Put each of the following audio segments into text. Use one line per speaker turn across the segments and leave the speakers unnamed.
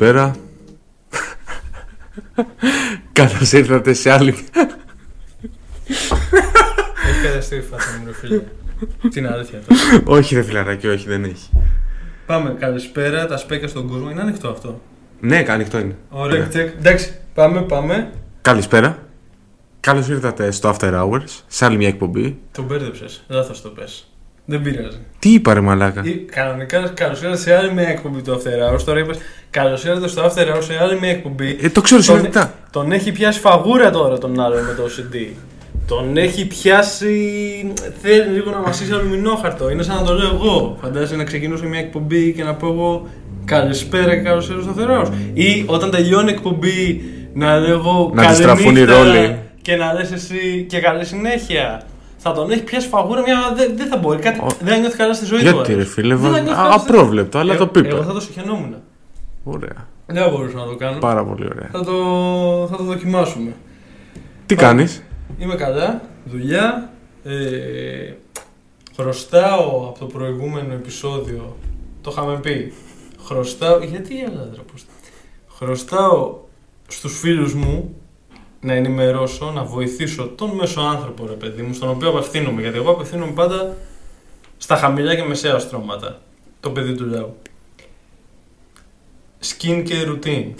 Καλησπέρα. Καλώς ήρθατε σε άλλη.
Έχει καταστεί φάση μου, ρε φίλε. Την αλήθεια τώρα.
όχι, ρε φιλαράκι, όχι, δεν έχει.
Πάμε, καλησπέρα, τα σπέκια στον κόσμο. Είναι ανοιχτό αυτό;
Ναι, ανοιχτό είναι.
Ωραία, τσεκ. Εντάξει, πάμε, πάμε.
Καλησπέρα. Καλώς ήρθατε στο After Hours, σε άλλη μια εκπομπή.
Το μπέρδεψες. Δεν θα το πες. Δεν πειράζει.
Τι είπα, ρε Μαλάκα;
Ή, Κανονικά, καλώ ήρθατε σε άλλη μια εκπομπή του After Hours. Τώρα είπες, καλώ ήρθατε στο After Hours σε άλλη μια εκπομπή.
Ε, το ξέρω
Τον-
συνειδητά.
Τον έχει πιάσει φαγούρα τώρα τον άλλο με το CD. Τον έχει πιάσει. Θέλει λίγο να μασίσει αλουμινόχαρτο. Είναι σαν να το λέω εγώ. Φαντάζεσαι να ξεκινήσω μια εκπομπή και να πω εγώ Καλησπέρα και καλώ ήρθατε στο Θεό. Ή όταν τελειώνει η εκπομπή να λέω εγώ
Να αντιστραφούν οι
«Καληνύχτα»
ρόλοι.
Και να λες εσύ και καλή συνέχεια. Θα τον έχει πιάσει φαγούρα μια. Δεν, δεν θα μπορεί. Κάτι,
Ο-
δεν θα νιώθει καλά στη ζωή του.
Γιατί,
ο
ρε
άλλος.
φίλε,
Δεν θα
βα-
νιώθει
α-
καλά στη-
απρόβλεπτο, αλλά
Εγώ-
το πίπε.
Εγώ θα το συχαινόμουν.
Ωραία.
Δεν θα μπορούσα να το κάνω.
Πάρα πολύ ωραία.
Θα το, θα το δοκιμάσουμε.
Τι
Πάμε.
κάνεις;
Είμαι καλά, δουλειά. Ε, χρωστάω από το προηγούμενο επεισόδιο, το είχαμε πει. Χρωστάω, γιατί η Ελλάδα πώς... Χρωστάω στους φίλους μου να ενημερώσω, να βοηθήσω τον μέσο άνθρωπο, ρε παιδί μου, στον οποίο απευθύνομαι. Γιατί εγώ απευθύνομαι πάντα στα χαμηλά και μεσαία στρώματα. Το παιδί του λαού. Skin care routine.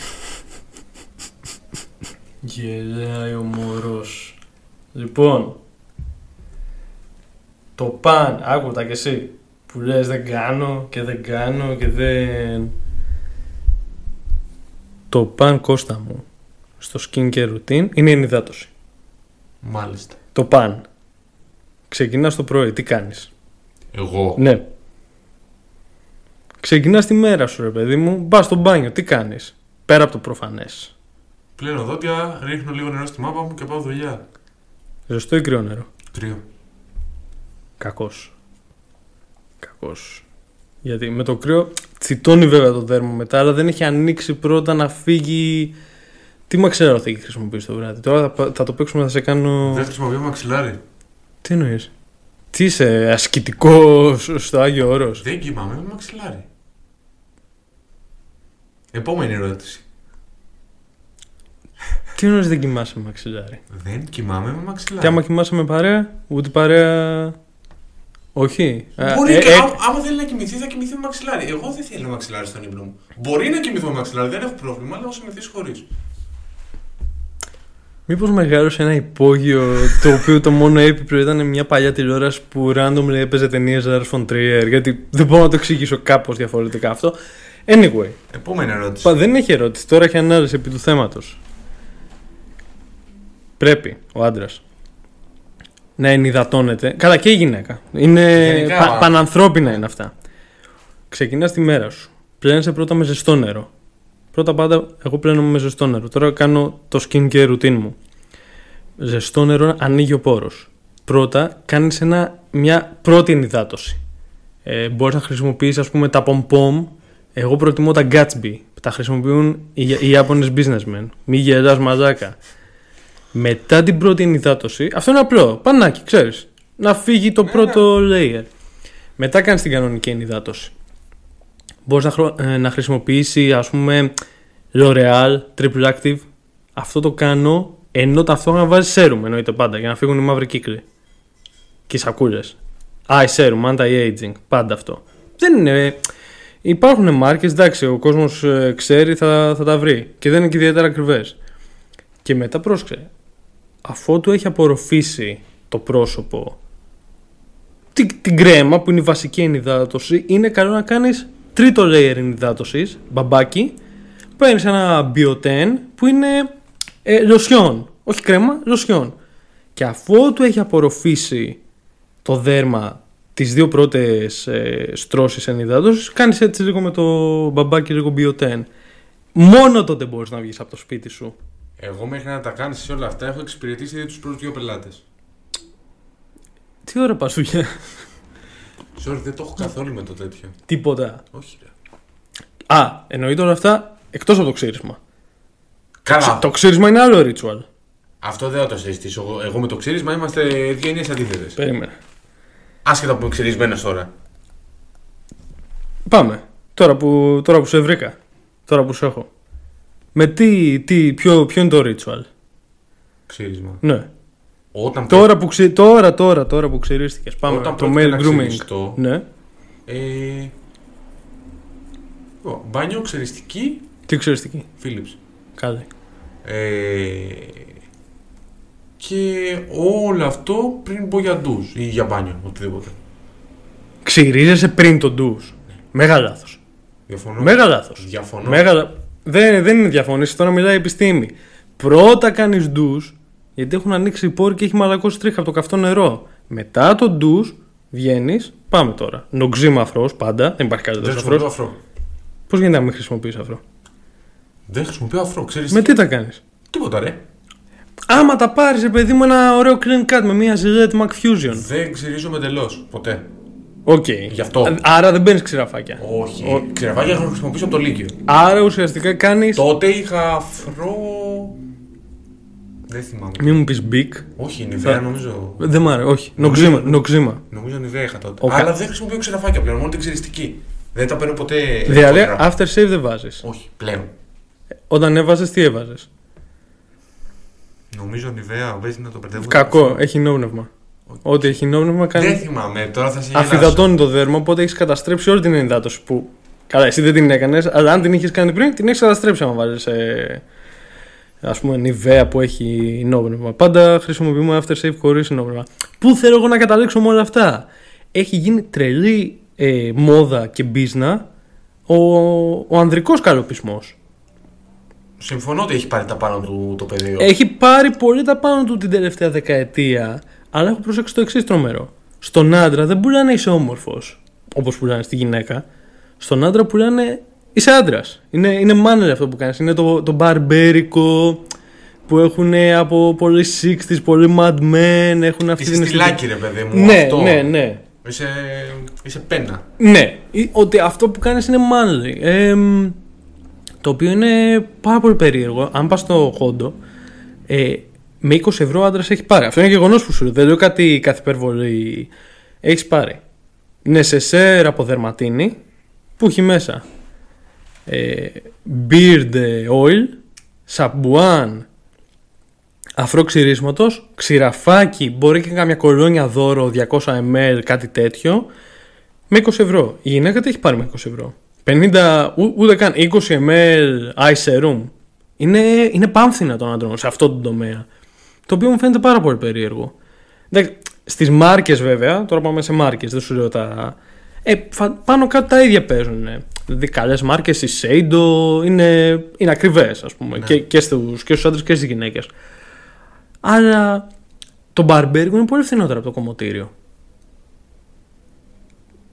Γελάει ο μωρός. Λοιπόν, το παν, άκου τα κι εσύ, που λες δεν κάνω και δεν κάνω και δεν... Το παν Κώστα μου στο skincare routine είναι η ενυδάτωση.
Μάλιστα.
Το παν. Ξεκινάς το πρωί, τι κάνεις;
Εγώ.
Ναι. Ξεκινάς τη μέρα σου ρε παιδί μου, μπας στο μπάνιο, τι κάνεις; Πέρα από το προφανές.
Πλένω δόντια, ρίχνω λίγο νερό στη μάπα μου και πάω δουλειά.
Ζεστό ή κρύο νερό;
Τρίο.
Κακός. Κακός. Γιατί με το κρύο τσιτώνει βέβαια το δέρμα μετά, αλλά δεν έχει ανοίξει πρώτα να φύγει. Τι μαξιλαροθήκη χρησιμοποιείς το βράδυ; Τώρα θα, θα το παίξουμε, θα σε κάνω.
Δεν χρησιμοποιώ μαξιλάρι.
Τι εννοείς; Τι είσαι, ασκητικό στο Άγιο Όρος;
Δεν κοιμάμαι με μαξιλάρι. Επόμενη ερώτηση.
Τι εννοείς δεν κοιμάσαι με μαξιλάρι;
Δεν κοιμάμαι με μαξιλάρι.
Και άμα κοιμάσαι με παρέα, ούτε παρέα. Όχι.
Μπορεί
Ε,
και
ε,
άμα, άμα θέλει να κοιμηθεί, θα κοιμηθεί με μαξιλάρι. Εγώ δεν θέλω μαξιλάρι στον ύπνο μου. Μπορεί να κοιμηθώ με μαξιλάρι, δεν έχω πρόβλημα, αλλά όσο κοιμηθεί χωρίς.
Μήπως μεγάλωσε ένα υπόγειο το οποίο το μόνο έπιπλο ήταν μια παλιά τηλεόραση που randomly έπαιζε ταινίες Lars von Trier. Γιατί δεν μπορώ να το εξηγήσω κάπως διαφορετικά αυτό. Anyway,
Επόμενη ερώτηση.
πα, δεν έχει ερώτηση. Τώρα έχει ανάλυση επί του θέματος. Πρέπει ο άντρας να ενυδατώνεται. Καλά και η γυναίκα. Είναι
Γενικά,
πα-
μα.
πανανθρώπινα είναι αυτά. Ξεκινάς τη μέρα σου. Πλένεσαι πρώτα με ζεστό νερό. Πρώτα πάντα εγώ πλένομαι με ζεστό νερό. Τώρα κάνω το skincare routine μου. Ζεστό νερό ανοίγει ο πόρος. Πρώτα κάνεις ένα, μια πρώτη ενυδάτωση. Ε, μπορείς να χρησιμοποιήσεις ας πούμε τα pom-pom. Εγώ προτιμώ τα Gatsby. Τα χρησιμοποιούν οι, οι Ιάπωνες businessmen. Μη γελάς μαζάκα. Μετά την πρώτη ενυδάτωση, αυτό είναι απλό, πανάκι, ξέρεις. Να φύγει το
Ναι,
πρώτο layer. Μετά κάνεις την κανονική ενυδάτωση. Μπορείς να, χρω- ε, να χρησιμοποιήσει ας πούμε L'Oreal Triple Active. Αυτό το κάνω ενώ ταυτόχρονα βάζει serum εννοείται πάντα για να φύγουν οι μαύροι κύκλοι. Και οι σακούλες. Eye serum, anti-aging, πάντα αυτό. Δεν είναι... Υπάρχουν μάρκες, εντάξει, ο κόσμος ε, ξέρει, θα, θα τα βρει. Και δεν είναι και ιδιαίτερα ακριβές. Και μετά πρόσεξε, αφού του έχει απορροφήσει το πρόσωπο την, την κρέμα που είναι η βασική ενυδάτωση, είναι καλό να κάνεις τρίτο layer ενυδάτωσης, μπαμπάκι, παίρνεις ένα Bioten που είναι ε, λοσιόν, όχι κρέμα, λοσιόν. Και αφού του έχει απορροφήσει το δέρμα τις δύο πρώτες ε, στρώσεις ενυδάτωσης, κάνεις έτσι λίγο με το μπαμπάκι λίγο Bioten. Μόνο τότε μπορείς να βγεις από το σπίτι σου.
Εγώ μέχρι να τα κάνεις όλα αυτά έχω εξυπηρετήσει ήδη τους πρώτους δύο πελάτες.
Τι ώρα πας δουλειά.
Sorry, δεν το έχω καθόλου με το τέτοιο.
Τίποτα.
Όχι, ρε.
Α, εννοείται όλα αυτά εκτός από το ξύρισμα.
Καλά.
Το ξύρισμα είναι άλλο ritual.
Αυτό δεν θα το συζητήσω. Εγώ, εγώ με το ξύρισμα είμαστε δύο έννοιες αντίθετες.
Περίμενε.
Άσχετα που είμαι ξυρισμένος τώρα.
Πάμε. Τώρα που, τώρα που σε βρήκα. Τώρα που σε έχω. Με τι, τι ποιο, ποιο είναι το ritual;
Ξύρισμα.
Ναι.
Όταν
Τώρα που, ξε... τώρα, τώρα, τώρα που ξερίστηκες. Πάμε.
Όταν
το
πρόκειται
male
να
grooming.
ξυριστώ,
Ναι.
Ε, ω, μπάνιο, ξεριστική,
Τι ξεριστική;
Philips.
Καλή.
Ε, και όλο αυτό πριν πω για ντους ή για μπάνιο, οτιδήποτε.
Ξυρίζεσαι πριν το ντους. Μέγα λάθος.
Διαφωνώ.
Μέγα λάθος.
Διαφωνώ.
Μέγα... λα- Δεν, δεν είναι διαφωνήσει, τώρα μιλάει η επιστήμη. Πρώτα κάνεις ντους, γιατί έχουν ανοίξει οι πόροι και έχει μαλακώσει τρίχα από το καυτό νερό. Μετά το ντους βγαίνεις, πάμε τώρα. Νοξίμα αφρός, πάντα, δεν υπάρχει
Δεν
καλύτερο
χρησιμοποιώ
αφρός.
αφρό.
Πώς γίνεται να μην χρησιμοποιείς αφρό;
Δεν χρησιμοποιώ αφρό, ξέρεις
Με τι τα κάνεις;
Τίποτα ρε.
Άμα τα πάρεις, ρε παιδί μου, ένα ωραίο clean cut με μια Gillette McFusion.
Δεν ξυρίζομαι εντελώς. Ποτέ.
Οκ.
Γι' αυτό.
Άρα δεν παίρνεις ξυραφάκια.
Όχι.
Ο-
Ξυραφάκια έχω χρησιμοποιήσει από το Λύκειο.
Άρα ουσιαστικά κάνεις...
Τότε είχα αφρό. Δεν θυμάμαι.
Μην μου πεις Bic.
Όχι, Nivea
Θα-
νομίζω.
Δεν μ' άρεσε, όχι. Noxzema, Noxzema.
Νομίζω Nivea είχα τότε.
Ο κα-
Αλλά δεν χρησιμοποιώ ξυραφάκια πλέον, μόνο την ξυριστική. Δεν τα παίρνω ποτέ.
Δηλαδή,
φωτιά.
after shave δεν βάζεις.
Όχι, πλέον.
Όταν έβαζες, τι έβαζες;
Νομίζω νιβαία, παίζει να το μπερδεύω.
Κακό, έχει νόμνευμα.
Όχι.
Ό,τι έχει νόμνευμα
Δεν
κάνει.
θυμάμαι, τώρα θα σε γελάσω.
Αφιδατώνει το δέρμα, οπότε έχεις καταστρέψει όλη την ενυδάτωση που. Καλά, εσύ δεν την έκανες, αλλά αν την είχες κάνει πριν, την έχεις καταστρέψει άμα βάλει. Ε, Α πούμε, νιβαία που έχει νόμνευμα. Πάντα χρησιμοποιούμε aftershave χωρίς νόμνευμα. Πού θέλω εγώ να καταλήξω με όλα αυτά; Έχει γίνει τρελή ε, μόδα και μπίζνα ο, ο ανδρικός καλοπισμός.
Συμφωνώ ότι έχει πάρει τα πάνω του το πεδίο.
Έχει πάρει πολύ τα πάνω του την τελευταία δεκαετία, αλλά έχω προσέξει το εξής τρομερό. Στον άντρα δεν πουλάνε είσαι όμορφος, όπως πουλάνε στη γυναίκα. Στον άντρα πουλάνε είσαι άντρας. Είναι, είναι μάνερ αυτό που κάνεις. Είναι το, το μπαρμπέρικο που έχουν από πολύ 60s, πολύ mad men. Έχουν αυτή
Είσαι
την
στυλάκι, ρε παιδί μου.
Ναι,
αυτό.
ναι, ναι.
Είσαι, είσαι πένα.
Ναι, ή- ότι αυτό που κάνεις είναι manly. Εμ, το οποίο είναι πάρα πολύ περίεργο. Αν πας στο Χόντο, ε, με 20 ευρώ άντρας έχει πάρει. Αυτό είναι γεγονός που σου λέω. Δεν λέω κάτι κάθε υπερβολή. Έχεις πάρει. Νεσεσέρ από δερματίνη που έχει μέσα ε, beard oil, σαμπουάν αφρό ξυρίσματος, ξηραφάκι, μπορεί και κάμια κολόνια δώρο 200 ml, κάτι τέτοιο, με 20 ευρώ. Η γυναίκα τι έχει πάρει με 20 ευρώ; 50, ού- ούτε καν 20 ml eye serum. Είναι, είναι πάμφθηνα των άντρων σε αυτό το τομέα. Το οποίο μου φαίνεται πάρα πολύ περίεργο. Στις μάρκες βέβαια, τώρα πάμε σε μάρκες, δεν σου λέω τα. Ε, φα- πάνω κάτω τα ίδια παίζουν. Δηλαδή καλέ μάρκες, η Seido είναι, είναι ακριβές, ας πούμε.
Ναι.
Και, και στους και στους άντρες και στις γυναίκες. Αλλά το μπαρμπέρικο είναι πολύ φθηνότερο από το κομμωτήριο.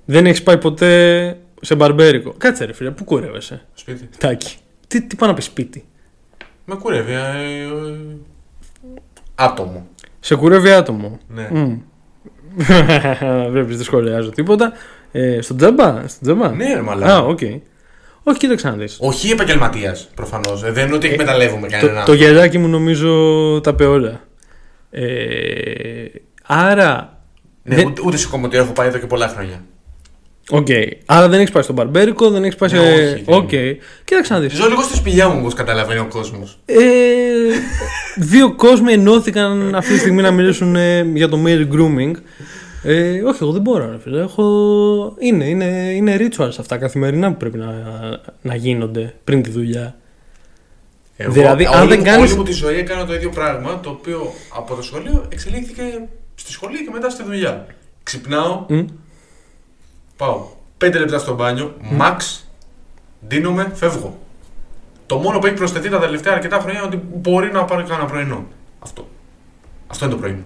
Δεν έχεις πάει ποτέ σε μπαρμπέρικο. Κάτσε ρε φίλε, πού κουρεύεσαι.
Σπίτι.
Τάκι. Τι, τι πάει να πει σπίτι;
Με κουρεύει. ε, ε, άτομο.
Σε κουρεύει άτομο.
Ναι.
Mm. Βλέπεις, δεν σχολιάζω τίποτα. Ε, στον τζαμπά. Στον τζαμπά.
Ναι, ρε μαλάκα.
Α, οκ. Όχι, κοίταξε να δεις.
Όχι επαγγελματίας προφανώς. δεν είναι ότι εκμεταλλεύομαι
Το,
κανέναν.
το γελάκι μου νομίζω τα είπε όλα. Ε, άρα.
Ναι,
δεν-
ούτε, ούτε σε κομμωτήριο έχω πάει εδώ και πολλά χρόνια.
Οκ. Άρα δεν έχεις πάει στον μπαρμπέρικο, δεν έχεις πάει σε.
Ναι, όχι, δεν.
Οκ. Κοίταξε να δεις.
Ζω λίγο στη σπηλιά μου, όπως καταλαβαίνει ο κόσμος.
Ε, δύο κόσμοι ενώθηκαν αυτή τη στιγμή να μιλήσουν ε, για το male grooming. Ε, όχι, εγώ δεν μπορώ, ρε φίλε. Έχω... Είναι, είναι, είναι rituals αυτά καθημερινά που πρέπει να, να γίνονται πριν τη δουλειά. Δηλαδή, αν
όλη
δεν
μου-
κάνεις-
Όλη μου τη ζωή έκανα το ίδιο πράγμα, το οποίο από το σχολείο εξελίχθηκε στη σχολή και μετά στη δουλειά. Ξυπνάω,
Μμ.
πάω 5 λεπτά στο μπάνιο, max, ντύνομαι, φεύγω. Το μόνο που έχει προσθεθεί τα τελευταία αρκετά χρόνια είναι ότι μπορεί να πάρω κανένα πρωινό. Αυτό. Αυτό είναι το πρωινό.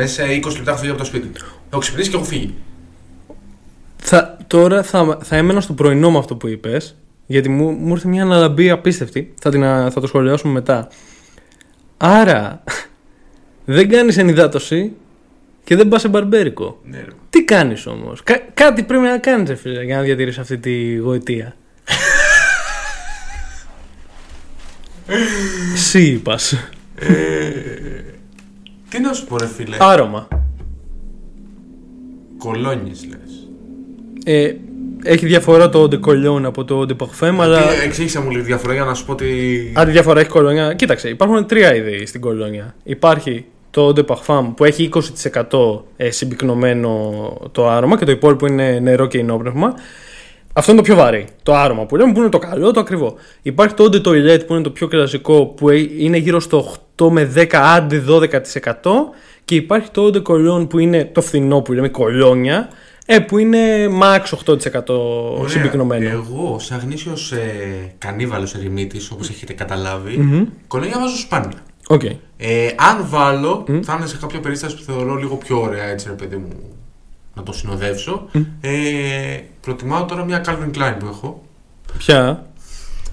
Μέσα σε 20 λεπτά έχω φύγει από το σπίτι. Έχω ξυπνήσει και έχω φύγει.
Θα, τώρα θα, θα έμενα στο πρωινό με αυτό που είπες, γιατί μου, μου ήρθε μια αναλαμπή απίστευτη. Θα, την, α- θα το σχολιάσουμε μετά. Άρα, δεν κάνεις ενυδάτωση και δεν πας σε μπαρμπέρικο.
Ναι, ρε.
Τι κάνεις όμως; Κα- κάτι πρέπει να κάνεις, ρε φίλε, για να διατηρήσεις αυτή τη γοητεία. Σύ είπας.
Τι να σου πω, ρε φίλε;
Άρωμα.
Κολόνιες λες.
Ε, έχει διαφορά το Ode Cologne από το Ode Parfum, αλλά.
Τι- Εξήγησε μου λίγο τη διαφορά για να σου πω ότι.
Αν τη διαφορά έχει κολόνια. Κοίταξε, υπάρχουν τρία είδη στην κολόνια. Υπάρχει το Eau de Parfum που έχει 20% ε, συμπυκνωμένο το άρωμα και το υπόλοιπο είναι νερό και ενόπνευμα. Αυτό είναι το πιο βαρύ. Το άρωμα που λέμε που είναι το καλό, το ακριβό. Υπάρχει το Eau de Toilette που είναι το πιο κλασικό που ε- είναι γύρω στο 8 με 10 άντε 12% και υπάρχει το Eau de Cologne που είναι το φθηνό που λέμε κολόνια ε, που είναι max 8%
Ωραία.
συμπυκνωμένο.
Εγώ, σαν γνήσιος ε, κανίβαλος ερημίτης, όπως έχετε καταλάβει, κολόνια βάζω σπάνια.
Οκ.
Ε, αν βάλω, θα είναι σε κάποια περίσταση που θεωρώ λίγο πιο ωραία, έτσι ρε παιδί μου, να το συνοδεύσω. Ε, προτιμάω τώρα μια Calvin Klein που έχω.
Ποια;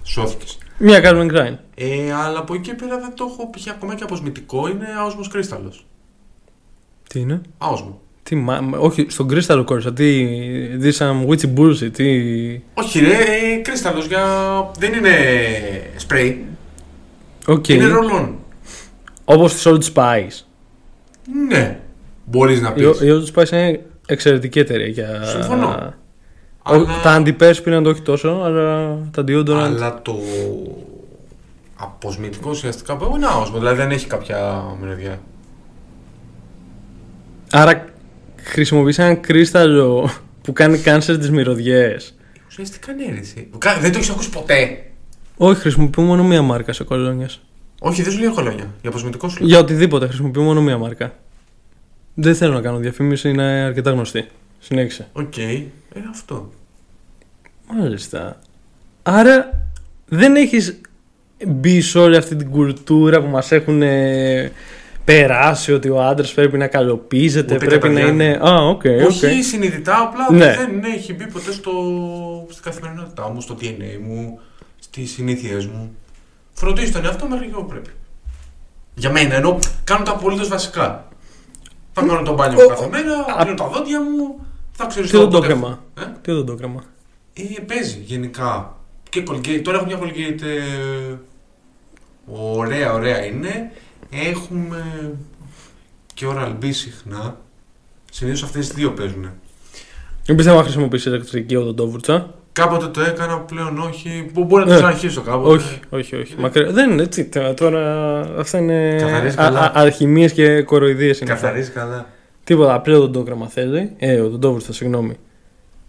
Σώθηκες.
Μια Calvin Klein.
Ε, αλλά από εκεί και πέρα δεν το έχω π.χ. ακόμα και αποσμητικό, είναι άοσμο Crystals.
Τι είναι;
Άοσμο.
Τι, μα, μα- όχι, στον Crystal κόρσα. Τι. This some witchy bullshit. Τι.
Όχι ρε, ε, Crystals για... δεν είναι spray,
Οκ.
είναι roll-on.
Όπως της Old Spice.
Ναι, μπορείς να
Η,
πεις.
η Old Spice είναι εξαιρετική εταιρεία για.
Συμφωνώ.
Ο-
Αλλά-
Τα antiperspirant το όχι τόσο, αλλά τα deodorant.
Αλλά το αποσμητικό ουσιαστικά που έχω είναι άοσμο, δηλαδή δεν έχει κάποια μυρωδιά.
Άρα χρησιμοποιείς ένα κρύσταλλο που κάνει cancel τις μυρωδιές.
Ουσιαστικά ναι, ρε, εσύ. Κα- Δεν το έχεις ακούσει ποτέ;
Όχι, χρησιμοποιώ μόνο μία μάρκα σε κολόνιες.
Όχι, δεν σου λέω κολόνια. Για αποσμητικό σου λέω.
Για οτιδήποτε χρησιμοποιώ μόνο μία μάρκα. Δεν θέλω να κάνω διαφήμιση, είναι αρκετά γνωστή. Συνέχισε.
Οκ, ε, αυτό.
Μάλιστα. Άρα δεν έχεις μπει σε όλη αυτή την κουλτούρα που μας έχουν ε, περάσει ότι ο άντρας πρέπει να καλλωπίζεται,
Ούτε
πρέπει να
καταδιάνει.
είναι... Α, OK, OK.
Όχι συνειδητά, απλά
Ναι.
δεν έχει μπει ποτέ στο... στην καθημερινότητά μου, στο DNA μου, στις συνήθειές μου. Φροντίζω τον εαυτό μέχρι και εγώ πρέπει. Για μένα, ενώ κάνω τα απολύτως βασικά. Θα κάνω το μπάνιο μου
Ο-
κάθε μέρα,
α-
θα πλένω τα δόντια μου, θα ξέρω
Τι οδοντόκρεμα.
Ε;
Τι οδοντόκρεμα.
Ε, παίζει γενικά. Και Colgate. Τώρα έχω μια Colgate. ε, ωραία, ωραία είναι. Έχουμε και Oral B συχνά. Συνήθως αυτές τι δύο παίζουν.
Δεν πιστεύω να χρησιμοποιήσεις ηλεκτρική οδοντόβουρτσα.
Κάποτε το έκανα, πλέον όχι. Μπο- Μπορεί να
Ναι.
το ξαναρχίσω κάποτε.
Όχι, όχι, όχι. Μακριά. Δεν είναι έτσι. τε- Τώρα αυτά είναι
Καθαρίζει
α-
καλά.
α- αλχημίες και κοροϊδίες είναι αυτά.
Καθαρίζει καλά.
Τίποτα, απλό οδοντόκρεμα θέλει. Ε, οδοντόβουρτσα, συγγνώμη.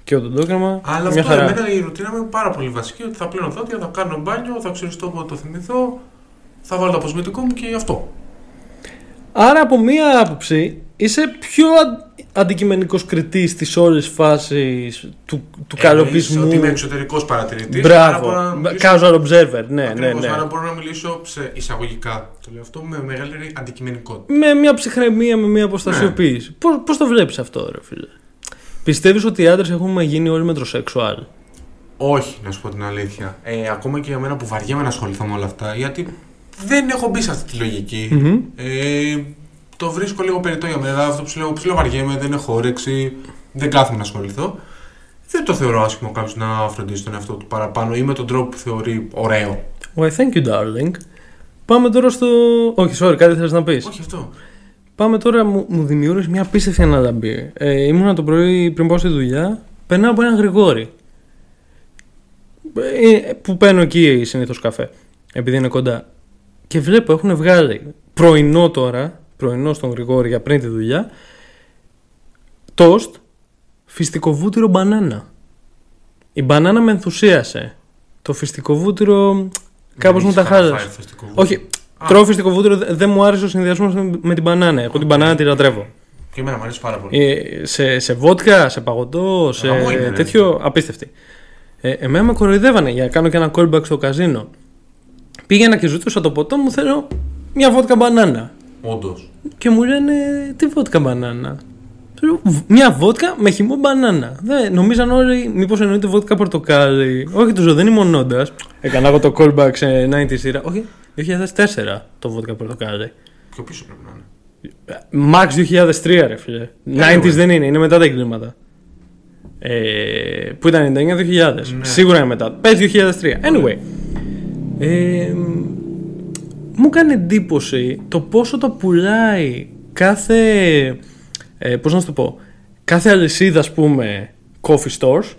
Και οδοντόκρεμα.
Αλλά
μια
αυτό
χαρά.
εμένα η ρουτίνα μου είναι πάρα πολύ βασική. Ότι θα πλύνω δόντια, θα κάνω μπάνιο, θα ξεριστώ όποτε το θυμηθώ. Θα βάλω το αποσμητικό μου και αυτό.
Άρα από μία άποψη είσαι πιο αν- αντικειμενικός κριτής στις όλες φάσεις του, του καλοπισμού.
Ότι είμαι εξωτερικός παρατηρητής.
Μπράβο. Casual observer, ναι, ναι,
Ακριβώς,
ναι.
Άρα μπορώ να μιλήσω σε εισαγωγικά. Το λέω αυτό με μεγαλύτερη αντικειμενικότητα.
Με μια ψυχραιμία, με μια αποστασιοποίηση. Πώς, πώς το βλέπεις αυτό, ρε φίλε; Πιστεύεις ότι οι άντρες έχουμε γίνει όλοι μετροσεξουάλ.
Όχι, να σου πω την αλήθεια. Ε, ακόμα και για μένα που βαριέμαι να ασχοληθώ με όλα αυτά, γιατί δεν έχω μπει σε αυτή τη λογική.
Μμμ.
Ε, το βρίσκω λίγο περιττό για μένα. Αυτό που σου λέω, ψηλό βαριέμαι, δεν έχω όρεξη, δεν κάθομαι να ασχοληθώ. Δεν το θεωρώ άσχημο κάποιος να φροντίζει τον εαυτό του παραπάνω ή με τον τρόπο που θεωρεί ωραίο.
Why, thank you, darling. Πάμε τώρα στο. Όχι, sorry, κάτι θες να πεις.
Όχι αυτό.
Πάμε τώρα, μου, μου δημιούργησε μια απίστευτη αναλαμπή. Ε, ήμουνα το πρωί πριν πάω στη δουλειά, περνάω από έναν Γρηγόρη. Ε, που παίρνω εκεί συνήθως καφέ, επειδή είναι κοντά. Και βλέπω έχουν βγάλει πρωινό τώρα, πρωινό στον Γρηγόρη για πριν τη δουλειά, τόστ, φυστικό βούτυρο μπανάνα. Η μπανάνα με ενθουσίασε. Το φυστικό βούτυρο κάπως μου
Δεν
τα
έχεις
χάλασε.
ξαναφάει φεστικό βούτυρο.
Όχι, τρώω φυστικό βούτυρο, δε- δεν μου άρεσε ο συνδυασμός με την μπανάνα. Εγώ την μπανάνα τη λατρεύω.
Και εμένα μου αρέσει πάρα πολύ.
Ε, σε, σε βότκα, σε παγωτό, σε
Γαμό είναι, ρε.
τέτοιο απίστευτη. Ε, εμένα με κοροϊδεύανε για να κάνω και ένα callback στο καζίνο. Πήγαινα και ζητούσα το ποτό μου, θέλω μια βότκα μπανάνα.
Όντως.
Και μου λένε, τι βότκα μπανάνα. Του λέω, «Β- Μια βότκα με χυμό μπανάνα. Δεν, νομίζαν όλοι, μήπως εννοείται βότκα πορτοκάλι. Όχι, τους λέω, δεν είμαι ονόντα. Έκανα εγώ το callback σε 90 σειρά. Όχι, 2004 το βότκα πορτοκάλι.
Πιο πίσω πρέπει να είναι.
Max 2003 ρε φίλε.
Anyway.
90s δεν είναι, είναι μετά τα εγκλήματα. Ε, που ήταν 99-2000.
Ναι.
Σίγουρα είναι μετά. Πες 2003. Anyway. Ε, μου έκανε εντύπωση το πόσο το πουλάει κάθε. Ε, πώς να σου το πω. Κάθε αλυσίδα, ας πούμε, coffee stores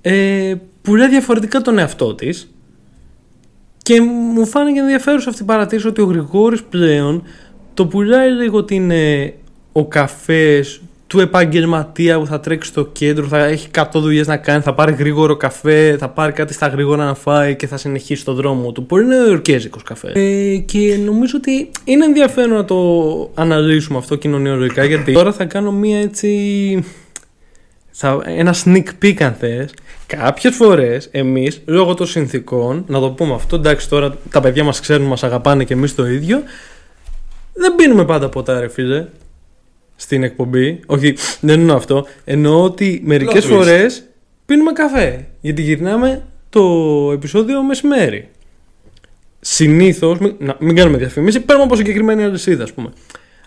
ε, που λέει διαφορετικά τον εαυτό της. Και μου φάνηκε ενδιαφέρουσα αυτή η παρατήρηση ότι ο Γρηγόρης πλέον το πουλάει λίγο ότι είναι ο καφές του επαγγελματία που θα τρέξει στο κέντρο, θα έχει 100 δουλειές να κάνει, θα πάρει γρήγορο καφέ, θα πάρει κάτι στα γρήγορα να φάει και θα συνεχίσει το δρόμο του. Μπορεί να είναι ορκέζικος καφέ. Ε, και νομίζω ότι είναι ενδιαφέρον να το αναλύσουμε αυτό κοινωνιολογικά γιατί τώρα θα κάνω μία έτσι. Θα, ένα sneak peek αν θες Κάποιες φορές εμείς, λόγω των συνθήκων, να το πούμε αυτό, εντάξει τώρα τα παιδιά μας ξέρουν, μας αγαπάνε και εμείς το ίδιο, δεν πίνουμε πάντα ποτά, ρε φίλε στην εκπομπή. Όχι, δεν εννοώ αυτό. Εννοώ ότι μερικές φορές πίνουμε καφέ. Γιατί γυρνάμε το επεισόδιο μεσημέρι. Συνήθως, μην, μην κάνουμε διαφήμιση, παίρνουμε από συγκεκριμένη αλυσίδα, ας πούμε.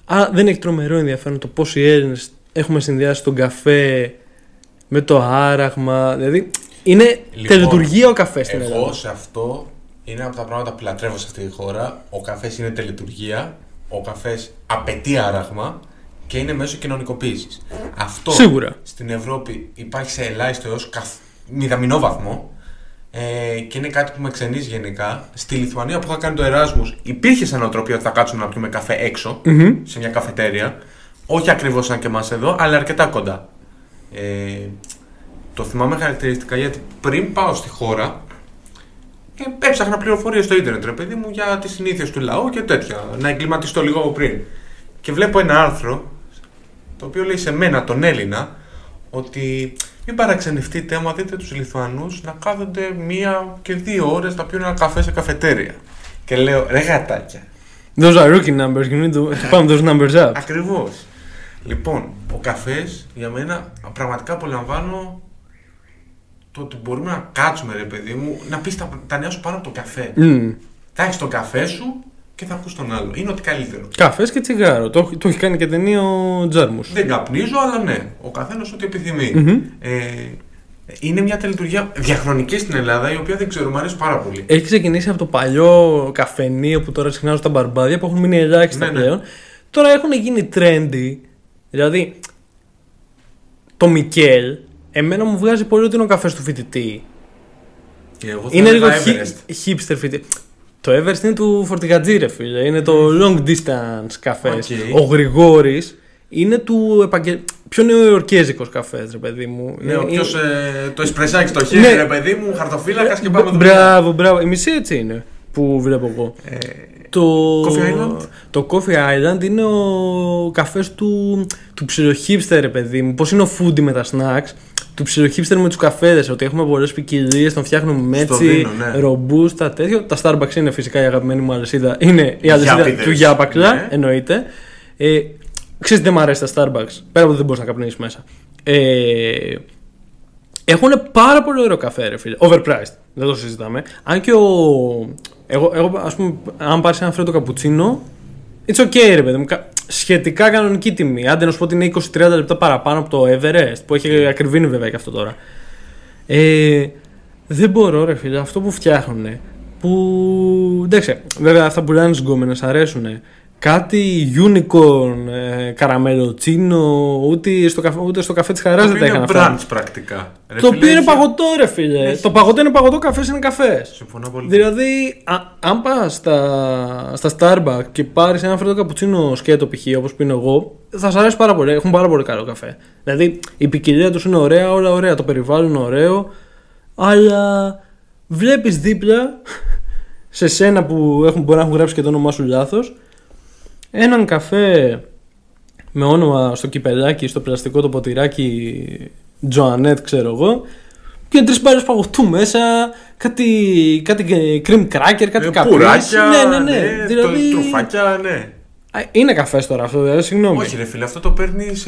Άρα δεν έχει τρομερό ενδιαφέρον το πόσοι Έλληνες έχουμε συνδυάσει τον καφέ με το άραγμα. Δηλαδή είναι λοιπόν, τελετουργία ο καφές στην Ελλάδα.
Εγώ σε αυτό είναι από τα πράγματα που λατρεύω σε αυτή τη χώρα. Ο καφές είναι τελετουργία. Ο καφές απαιτεί άραγμα και είναι μέσω κοινωνικοποίησης. Αυτό
Σίγουρα.
στην Ευρώπη υπάρχει σε ελάχιστο έως καθ... μηδαμινό βαθμό ε, και είναι κάτι που με ξενίζει γενικά. Στη Λιθουανία που είχα κάνει το Εράσμους, υπήρχε σαν οτροπία ότι θα κάτσουμε να πιούμε καφέ σε μια καφετέρια. Όχι ακριβώς σαν και εμάς εδώ, αλλά αρκετά κοντά. Ε, το θυμάμαι χαρακτηριστικά γιατί πριν πάω στη χώρα, ε, έψαχνα πληροφορίες στο ίντερνετ, ρε παιδί μου, για τις συνήθειες του λαού και τέτοια. Να εγκληματιστώ λίγο πριν. Και βλέπω ένα άρθρο το οποίο λέει σε μένα, τον Έλληνα, ότι μην παραξενευτείτε άμα δείτε τους Λιθουανούς να κάθονται μία και δύο ώρες να πιούν ένα καφέ σε καφετέρια. Και λέω, ρε γατάκια.
Those are rookie numbers, you need to pump those numbers up.
Ακριβώς. Λοιπόν, ο καφές για μένα πραγματικά απολαμβάνω το ότι μπορούμε να κάτσουμε ρε παιδί μου, να πεις τα, τα νέα σου πάνω από το καφέ.
Mm.
Θα έχεις τον καφέ σου και θα ακούς τον άλλο. Είναι ότι καλύτερο.
Καφές και τσιγάρο. Το, το έχει κάνει και ταινία ο Τζάρμου.
Δεν καπνίζω, αλλά ναι. Ο καθένας ό,τι επιθυμεί. Ε, είναι μια τελετουργία διαχρονική στην Ελλάδα, η οποία δεν ξέρω, μου αρέσει πάρα πολύ.
Έχει ξεκινήσει από το παλιό καφενείο που τώρα συχνάζουν τα μπαρμπάδια που έχουν μείνει ελάχιστα ναι, ναι. πλέον. Τώρα έχουν γίνει trendy. Δηλαδή, το Μικέλ, εμένα μου βγάζει πολύ ότι είναι ο καφές του φοιτητή. είναι λίγο hipster φοιτητή. Το Everest είναι του Φορτηγατζή, ρε φίλε. Είναι το long distance καφές. Ο Γρηγόρης είναι του επαγγελ... Πιο νεοϊορκέζικος καφές, ρε παιδί μου.
Ναι, ο πιο ε, το εσπρεσάκι στο χέρι, ναι. ρε παιδί μου, χαρτοφύλακας και πάμε
Μπράβο, μπράβο. Η μισή έτσι είναι που βλέπω εγώ. Ε, το...
Coffee Island;
Το Coffee Island είναι ο καφές του, του ψιλοχίπστερ, ρε παιδί μου. Πώς είναι ο foodie με τα snacks του ψιλοχύψτερ με τους καφέδες. Ότι έχουμε πολλές ποικιλίες, τον φτιάχνουμε έτσι, ναι. ρομπούστα, τέτοιο. Τα Starbucks είναι φυσικά η αγαπημένη μου αλυσίδα. Είναι η αλυσίδα του Γιάπακλα, ναι. εννοείται. Ε, Ξέρετε, δεν μου αρέσει τα Starbucks. Πέρα από ότι δεν μπορείς να καπνίσεις μέσα. Ε, έχουν πάρα πολύ ωραίο καφέ, ρε φίλε. Overpriced. Δεν το συζητάμε. Αν και ο. Εγώ, εγώ ας πούμε, αν πάρεις ένα φρέτο καπουτσίνο, it's okay, ρε παιδί μου σχετικά κανονική τιμή. Άντε να σου πω ότι είναι 20-30 λεπτά παραπάνω από το Everest, που έχει ακριβήνει βέβαια και αυτό τώρα. Ε, δεν μπορώ, ρε φίλε, αυτό που φτιάχνουν. Που εντάξει, βέβαια αυτά που λένε γκόμενες αρέσουν. Κάτι unicorn, ε, καραμέλο τσίνο, ούτε στο καφέ, ούτε στο καφέ της χαράς δεν τα είχαν
αυτά. Είναι πρακτικά.
Ρε το οποίο είναι παγωτό, ρε φίλε. Το παγωτό είναι παγωτό, καφές είναι καφές.
Συμφωνώ πολύ.
Δηλαδή, α, αν πας στα, στα Starbucks και πάρεις ένα φρέτο καπουτσίνο σκέτο π.χ. όπως πίνω εγώ, θα σα αρέσει πάρα πολύ. Έχουν πάρα πολύ καλό καφέ. Δηλαδή, η ποικιλία τους είναι ωραία, όλα ωραία. Το περιβάλλον είναι ωραίο. Αλλά βλέπεις δίπλα σε σένα που έχουν, μπορεί να έχουν γράψει και το όνομά σου λάθος έναν καφέ με όνομα στο κυπελάκι, στο πλαστικό το ποτηράκι Τζοανέτ ξέρω εγώ και τρεις μπάρες παγωτού μέσα, κάτι, κάτι cream cracker, κάτι
ε, Πουράκια,
ναι, ναι, ναι. ναι δηλαδή...
Τρουφάκια, ναι.
Είναι καφές τώρα αυτό, δηλαδή, συγγνώμη.
Όχι, ρε φίλε, αυτό το παίρνεις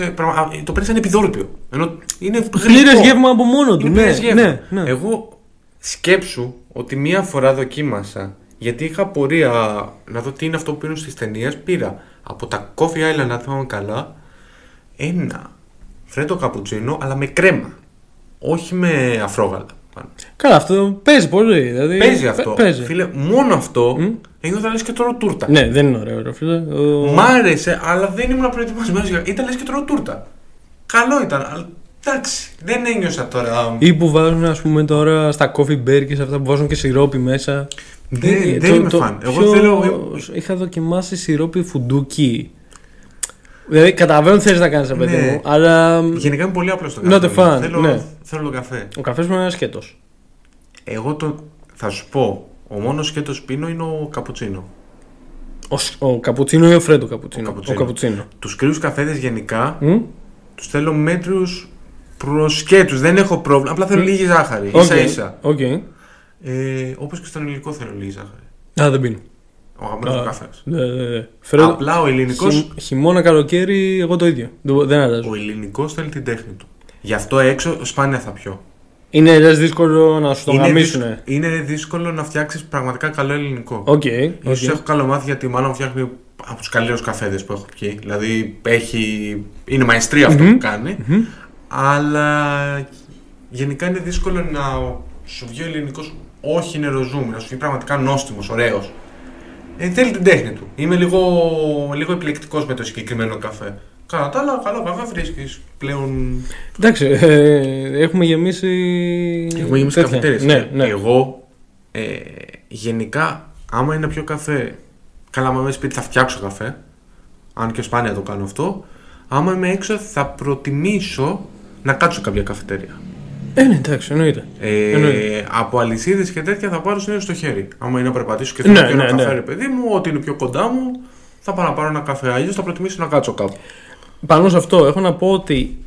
το παίρνεις σαν επιδόρπιο.
Ενώ είναι πλήρες γεύμα από μόνο του. Ναι, ναι, ναι,
Εγώ σκέψου ότι μία φορά δοκίμασα γιατί είχα πορεία να δω τι είναι αυτό που πίνουν στις ταινίες. Πήρα από τα Coffee Island, αν θυμάμαι καλά, ένα φρέτο καπουτσίνο, αλλά με κρέμα. Όχι με αφρόγαλα.
Καλά, αυτό παίζει πολύ. Δηλαδή...
Παίζει αυτό. Παίζει. Φίλε, μόνο αυτό mm? ένιωθα λες και τρώω τούρτα.
Ναι, δεν είναι ωραίο, φίλε.
Μ' άρεσε, αλλά δεν ήμουν προετοιμασμένος. Ήταν λες και τρώω τούρτα. Καλό ήταν. Εντάξει, δεν ένιωσα τώρα.
Ή που βάζουν, ας πούμε, τώρα στα coffee bear και σε αυτά που βάζουν και σιρόπι μέσα.
Δεν,
Ε,
δεν
το-
είμαι
το
φαν. Εγώ
πιο-
θέλω.
Είχα δοκιμάσει σιρόπι φουντούκι. Δηλαδή, καταλαβαίνω τι θέλει να κάνεις, παιδί
Ναι.
μου, αλλά
Γενικά είναι πολύ απλό το
Not
καφέ.
a fan,
Θέλω,
ναι.
θέλω το καφέ.
ο καφές μου είναι σκέτος.
Εγώ το. Θα σου πω. Ο μόνος σκέτος πίνω είναι ο καπουτσίνο.
Ο, σ- ο καπουτσίνο ή ο φρέντο καπουτσίνο;
Ο καπουτσίνο.
Ο καπουτσίνο.
Τους κρύους καφέδες γενικά
Μμ.
τους θέλω μέτριους προς σκέτους. Δεν έχω πρόβλημα. Απλά θέλω
Μμ.
λίγη ζάχαρη.
Οκ,
σα ίσα.
οκ.
Ε, Όπως και στον ελληνικό θέλω λίγη ζάχαρη.
Α, δεν πίνω.
Ο αγαπημένος
Α,
μου καφές.
Ναι, ναι, ναι. Φρέντο-
Απλά ο ελληνικό.
χει- χειμώνα, καλοκαίρι, εγώ το ίδιο. Δεν- Δεν αλλάζω.
Ο ελληνικός θέλει την τέχνη του. Γι' αυτό έξω σπάνια θα πιω.
Είναι λες δύσκολο να σου το
είναι,
γαμήσουνε;
δύσ- είναι δύσκολο να φτιάξεις πραγματικά καλό ελληνικό.
Οκ.
Ίσως
οκ.
έχω καλό μάθει γιατί μάλλον φτιάχνει από τους καλύτερους καφέδες που έχω πιει. Δηλαδή έχει... είναι μαεστρία αυτό
Μμμ.
που κάνει.
Μμμ.
Αλλά γενικά είναι δύσκολο να σου βγει ο ελληνικό όχι νεροζούμι, να σου βγει πραγματικά νόστιμος, ωραίος. Ε, θέλει την τέχνη του. Είμαι λίγο, λίγο επιλεκτικός με το συγκεκριμένο καφέ. Κατά τα άλλα, καλό καφέ βρίσκεις πλέον.
Εντάξει, ε, έχουμε γεμίσει.
Έχουμε γεμίσει
τέτοια.
καφετέρειες.
Ναι,
Και
ναι.
Εγώ ε, γενικά, άμα είναι να πιω καφέ, καλά, άμα είμαι σπίτι θα φτιάξω καφέ. Αν και σπάνια το κάνω αυτό. Άμα είμαι έξω, θα προτιμήσω να κάτσω σε κάποια καφετέρια.
Ε, ναι, εντάξει, εννοείται.
Ε,
Εννοείται.
από αλυσίδες και τέτοια θα πάρω συνήθως στο χέρι. Άμα είναι να περπατήσω και θέλω
Ναι,
να πιω ένα
ναι, ναι.
καφέ, ρε παιδί μου, ό,τι είναι πιο κοντά μου, θα πάω να πάρω ένα καφέ. Αλλιώς θα προτιμήσω να κάτσω κάπου.
Πάνω σε αυτό, έχω να πω ότι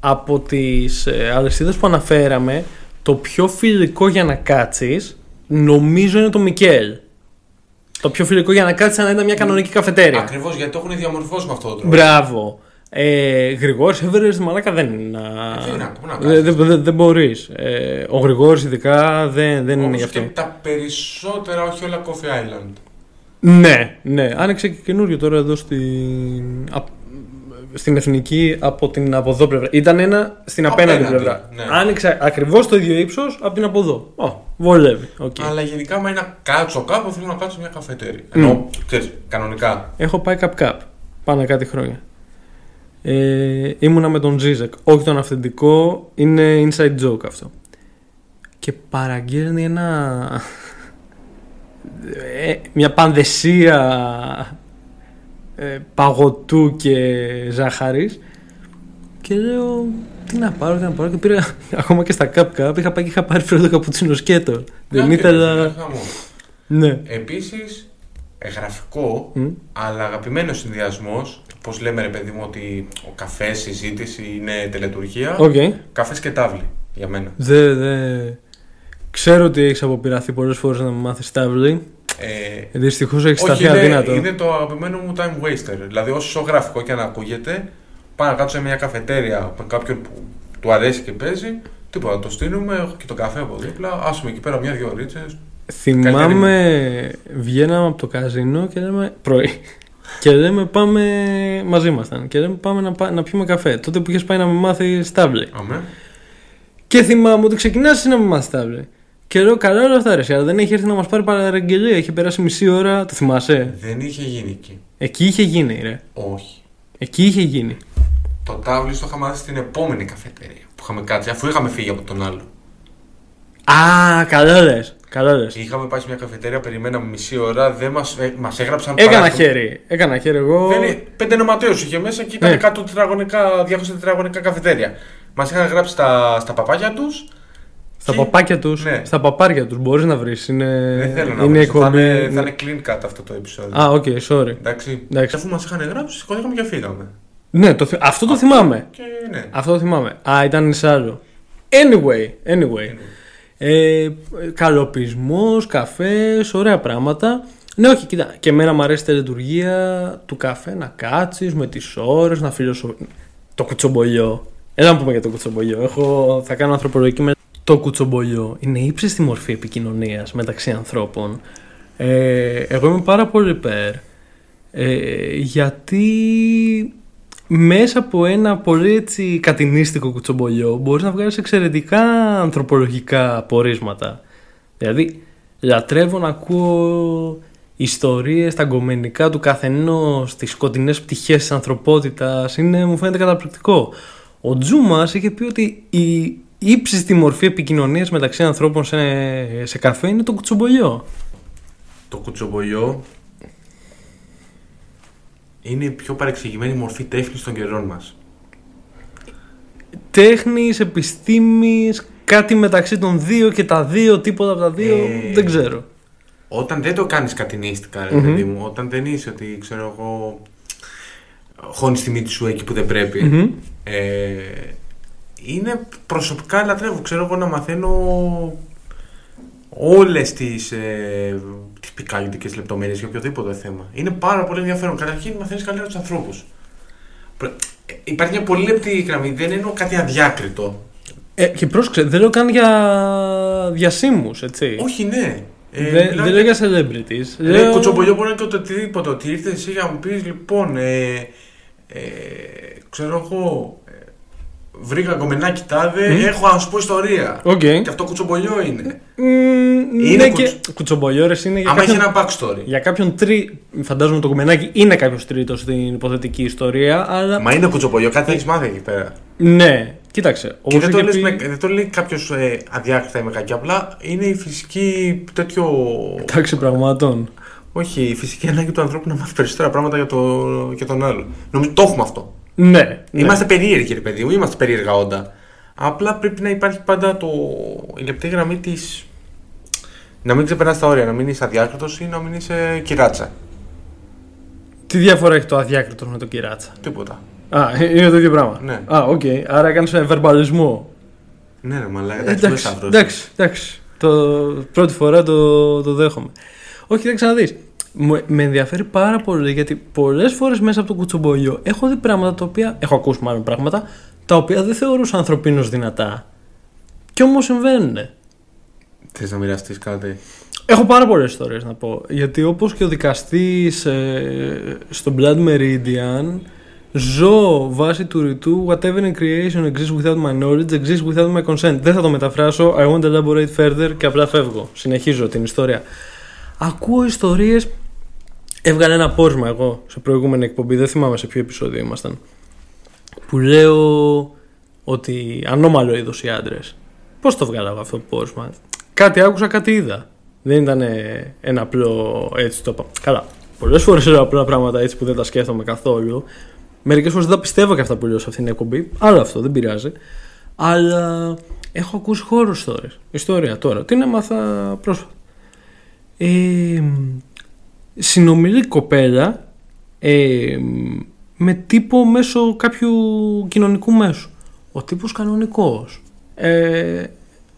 από τις ε, αλυσίδες που αναφέραμε, το πιο φιλικό για να κάτσεις, νομίζω είναι το Μικέλ. Το πιο φιλικό για να κάτσεις αν ήταν μια κανονική καφετέρια.
Ακριβώς γιατί το έχουν διαμορφώσει με αυτόν τον τρόπο.
Μπράβο. Ε, Γρηγόρης Everest μαλάκα δεν είναι να...
τι να- πού να
δεν δεν- δεν- δεν μπορείς. Ε, ο Γρηγόρης ειδικά δεν, δεν είναι
Όπως
γι' αυτό.
και τα περισσότερα, όχι όλα Coffee Island.
Ναι, ναι. Άνοιξε και καινούριο τώρα εδώ στην, απ- στην εθνική από την από εδώ πλευρά. Ήταν ένα στην απέναντι,
Απέναντι,
πλευρά.
ναι.
Άνοιξε ακριβώς το ίδιο ύψος από την από εδώ. Ω, βολεύει. οκ.
Αλλά γενικά, άμα είναι να κάτσω κάπου, θέλω να κάτσω σε μια καφετέρια. Ενώ, ξέρεις, κανονικά.
Έχω πάει καπ-καπ πάνω κάτι χρόνια. Ε, ήμουνα με τον Ζίζεκ. Όχι τον αυθεντικό, είναι inside joke αυτό. Και παραγγέλνει ένα. ε, μια πανδαισία ε, παγωτού και ζάχαρης και λέω τι να πάρω, τι να πάρω και πήρα ακόμα και στα καπ καπ είχα πάει και είχα πάρει φρέντο καπουτσίνο σκέτο δεν
Να,
ήθελα
και, χαμό.
ναι
Επίσης, γραφικό,
Μμ.
αλλά αγαπημένος συνδυασμός. Πώς λέμε, ρε παιδί μου, ότι ο καφές, η συζήτηση είναι τελετουργία.
οκ
Καφές και τάβλη για μένα.
Δε, δε. Ξέρω ότι έχεις αποπειραθεί πολλές φορές να με μάθεις τάβλη.
Ε,
Δυστυχώς έχεις
όχι,
σταθεί
είναι,
αδύνατο.
είναι το αγαπημένο μου time waster. Δηλαδή, όσο γραφικό και να ακούγεται, πάω να κάτσω σε μια καφετέρια με κάποιον που του αρέσει και παίζει. Τίποτα, το στείλουμε, έχω και το καφέ από δίπλα. Άσουμε εκεί πέρα μια-δυο ρίτσε.
Θυμάμαι, βγαίναμε από το καζίνο και λέμε πρωί. και λέμε πάμε μαζί ήμασταν. Και λέμε πάμε να, πά- να πιούμε καφέ. Τότε που είχες πάει να με μάθει τάβλη.
Αμέ.
Και θυμάμαι ότι ξεκινάς εσύ να με μάθεις τάβλη. Και λέω καλά όλα αυτά ρε, αλλά δεν έχει έρθει να μας πάρει παραγγελία. Είχε περάσει μισή ώρα. Το θυμάσαι;
Δεν είχε γίνει εκεί.
Εκεί είχε γίνει, ρε.
Όχι.
Εκεί είχε γίνει.
Το τάβλι το είχα μάθει στην επόμενη καφετέρια που είχαμε κάτσει, αφού είχαμε φύγει από τον άλλο.
Α, καλά λες. Καλά λες.
Είχαμε πάει σε μια καφετέρια, περιμέναμε μισή ώρα, δεν μας, ε, μας έγραψαν
Έκανα
παράδειγμα.
χέρι. Έκανα χέρι εγώ.
Δεν είναι, πέντε νοματέους είχε μέσα και ήταν
Ναι.
100 τετραγωνικά, 200 τετραγωνικά καφετέρια. Μας είχαν γράψει στα, στα παπάκια τους.
Στα
και-
παπάκια τους,
Ναι.
στα παπάρια τους μπορείς να βρεις. Είναι,
Δεν θέλω να
είναι
βρω, θα,
εκπομπή.
είναι, θα είναι clean cut αυτό το επεισόδιο.
Α, OK, sorry.
Εντάξει.
Εντάξει.
Αφού μας είχαν γράψει, σηκώθηκαμε και φύγαμε.
Ναι, το, θυ- αυτό το θυμάμαι.
Και ναι.
Αυτό το θυμάμαι. Α, ήταν σε άλλο. Anyway, anyway. Ε, καλλωπισμός, καφές, ωραία πράγματα. Ναι, όχι, κοίτα. Και εμένα μου αρέσει η λειτουργία του καφέ να κάτσεις με τις ώρες, να φιλοσοφ... Το κουτσομπολιό. Έλα να πούμε για το κουτσομπολιό. Έχω... Θα κάνω ανθρωπολογική με το κουτσομπολιό. Είναι ύψιστη μορφή επικοινωνίας μεταξύ ανθρώπων. Ε, εγώ είμαι πάρα πολύ υπέρ. Ε, γιατί μέσα από ένα πολύ έτσι κατηνίστικο κουτσομπολιό μπορείς να βγάλεις εξαιρετικά ανθρωπολογικά πορίσματα. Δηλαδή, λατρεύω να ακούω ιστορίες, τα γκομενικά του καθενός, τις σκοτεινές πτυχές της ανθρωπότητας. Είναι, μου φαίνεται καταπληκτικό. Ο Τζούμας είχε πει ότι η ύψιστη μορφή επικοινωνίας μεταξύ ανθρώπων σε, σε καφέ είναι το κουτσομπολιό.
Το κουτσομπολιό είναι η πιο παρεξηγημένη μορφή τέχνης των καιρών μας.
Τέχνης, επιστήμης, κάτι μεταξύ των δύο και τα δύο, τίποτα από τα δύο,
Ε,
δεν ξέρω.
Όταν δεν το κάνεις κατηνίστικα, ρε
Μμμ.
παιδί μου, όταν δεν είσαι ότι ξέρω εγώ. Χώνεις τη μύτη σου εκεί που δεν πρέπει.
Μμμ.
Ε, είναι προσωπικά λατρεύω. Ξέρω εγώ να μαθαίνω όλες τις, ε, τις πικαλιτικές λεπτομέρειες για οποιοδήποτε θέμα. Είναι πάρα πολύ ενδιαφέρον. Καταρχήν μαθαίνεις καλύτερα τους ανθρώπους. Προ- ε, Υπάρχει μια πολύ λεπτή γραμμή. Δεν εννοώ κάτι αδιάκριτο.
Ε, και πρόσεξε, δεν λέω καν για διασύμους, έτσι.
Όχι, ναι. Ε,
δεν,
μιλάω
δεν λέω για celebrities.
Ρε,
λέω-
κοτσομπολιό μπορεί να είναι και το οτιδήποτε. Ότι ήρθες εσύ για να μου πεις λοιπόν. Ε, ε, ξέρω εγώ. Ε, βρήκα γκομενάκι τάδε.
Μμ.
Έχω να σου πω ιστορία.
Οκ.
Και αυτό κουτσομπολιό είναι.
Μμ,
Είναι
ναι,
κουτσ-
και κουτσομπολιόρες είναι για
Άμα έχει
κάποιον,
ένα backstory.
για κάποιον τρί... Φαντάζομαι το γκομενάκι είναι κάποιος τρίτος στην υποθετική ιστορία, αλλά.
Μα είναι κουτσομπολιό, κάτι έχεις μάθει εκεί πέρα.
Ναι, κοίταξε.
Και
Όπως
δεν το,
είχε
λες
πει-
με, δεν το λέει κάποιος ε, αδιάκριτα ή με κακή. Απλά είναι η φυσική τέτοιο.
Τάξη πραγμάτων.
Όχι, η φυσική ανάγκη του ανθρώπου να μάθει περισσότερα πράγματα για, το, για τον άλλο. Νομίζω το έχουμε αυτό.
Ναι. ναι.
Είμαστε περίεργοι, ρε παιδί μου, είμαστε περίεργα όντα. Απλά πρέπει να υπάρχει πάντα το, η λεπτή γραμμή της. Να μην ξεπερνάς τα όρια, να μην είσαι αδιάκριτος ή να μην είσαι κυράτσα.
Τι διαφορά έχει το αδιάκριτο με το κυράτσα;
Τίποτα.
Α, είναι το ίδιο πράγμα.
Ναι.
Α, οκ. Άρα έκανα βερμπαλισμό.
Ναι, ρε, μαλάκα,
Ε,
εντάξει,
Εντάξει,
δεν θα
εντάξει, εντάξει. Το, πρώτη φορά το, το δέχομαι. Όχι, δεν ξαναδείς. Με ενδιαφέρει πάρα πολύ γιατί πολλές φορές μέσα από το κουτσομπολιό έχω δει πράγματα τα οποία. Έχω ακούσει μάλλον πράγματα τα οποία δεν θεωρούσα ανθρωπίνως δυνατά. Κι όμως συμβαίνουν.
Θες να μοιραστείς κάτι;
Έχω πάρα πολλές ιστορίες να πω. Γιατί όπως και ο δικαστής στο Blood Meridian, ζω βάσει του ρητού Whatever in creation exists without my knowledge exists without my consent. Δεν θα το μεταφράσω. I won't elaborate further και απλά φεύγω. Συνεχίζω την ιστορία. Ακούω ιστορίες. Έβγαλε ένα πόρισμα εγώ σε προηγούμενη εκπομπή. Δεν θυμάμαι σε ποιο επεισόδιο ήμασταν. Που λέω ότι ανώμαλο είδος οι άντρες. Πώς το βγάλα εγώ αυτό το πόρισμα; Κάτι άκουσα, κάτι είδα. Δεν ήταν ε, ένα απλό έτσι το είπα. Καλά. Πολλές φορές λέω απλά πράγματα έτσι που δεν τα σκέφτομαι καθόλου. Μερικές φορές δεν τα πιστεύω και αυτά που λέω σε αυτήν την εκπομπή. Άλλο αυτό, δεν πειράζει. Αλλά έχω ακούσει χώρου ιστορίε. Ιστορία τώρα. Την έμαθα πρόσφατα. Ε, συνομιλεί κοπέλα ε, με τύπο μέσω κάποιου κοινωνικού μέσου. Ο τύπος κανονικός. Ε,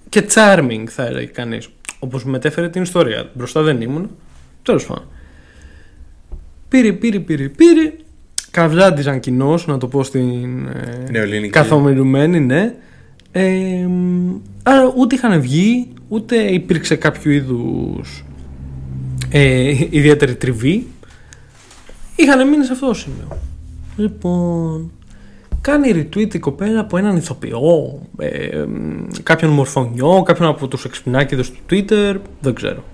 και charming θα έλεγε κανείς. Όπως μετέφερε την ιστορία. Μπροστά δεν ήμουν. Τέλος πάντων. Πήρε, πήρε, πήρε, πήρε. Καβλάντιζαν κοινώς, να το πω στην ε,
Νεοελληνική.
καθομιλουμένη, ναι. Ε, άρα ούτε είχαν βγει, ούτε υπήρξε κάποιο είδους ε, ιδιαίτερη τριβή. Είχαν μείνει σε αυτό το σημείο. Λοιπόν, κάνει retweet η κοπέλα από έναν ηθοποιό, ε, μ, κάποιον μορφωνιό, κάποιον από τους εξυπνάκηδες του Twitter, δεν ξέρω.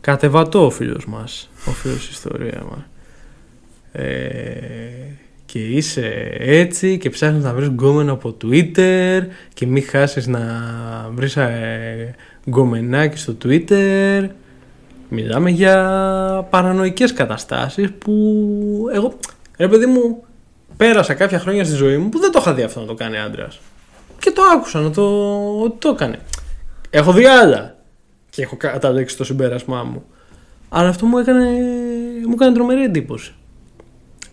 Κατεβατό ο φίλος μας, ο φίλος της ιστορίας μας. Ε, και είσαι έτσι και ψάχνεις να βρεις γκόμενο από Twitter και μην χάσεις να βρεις ε, γκομενάκι στο Twitter. Μιλάμε για παρανοϊκές καταστάσεις που εγώ, ρε παιδί μου, πέρασα κάποια χρόνια στη ζωή μου που δεν το είχα δει αυτό να το κάνει άντρας. Και το άκουσα να το, ότι το έκανε. Έχω δει άλλα και έχω καταλήξει το συμπέρασμά μου. Αλλά αυτό μου έκανε, μου έκανε τρομερή εντύπωση.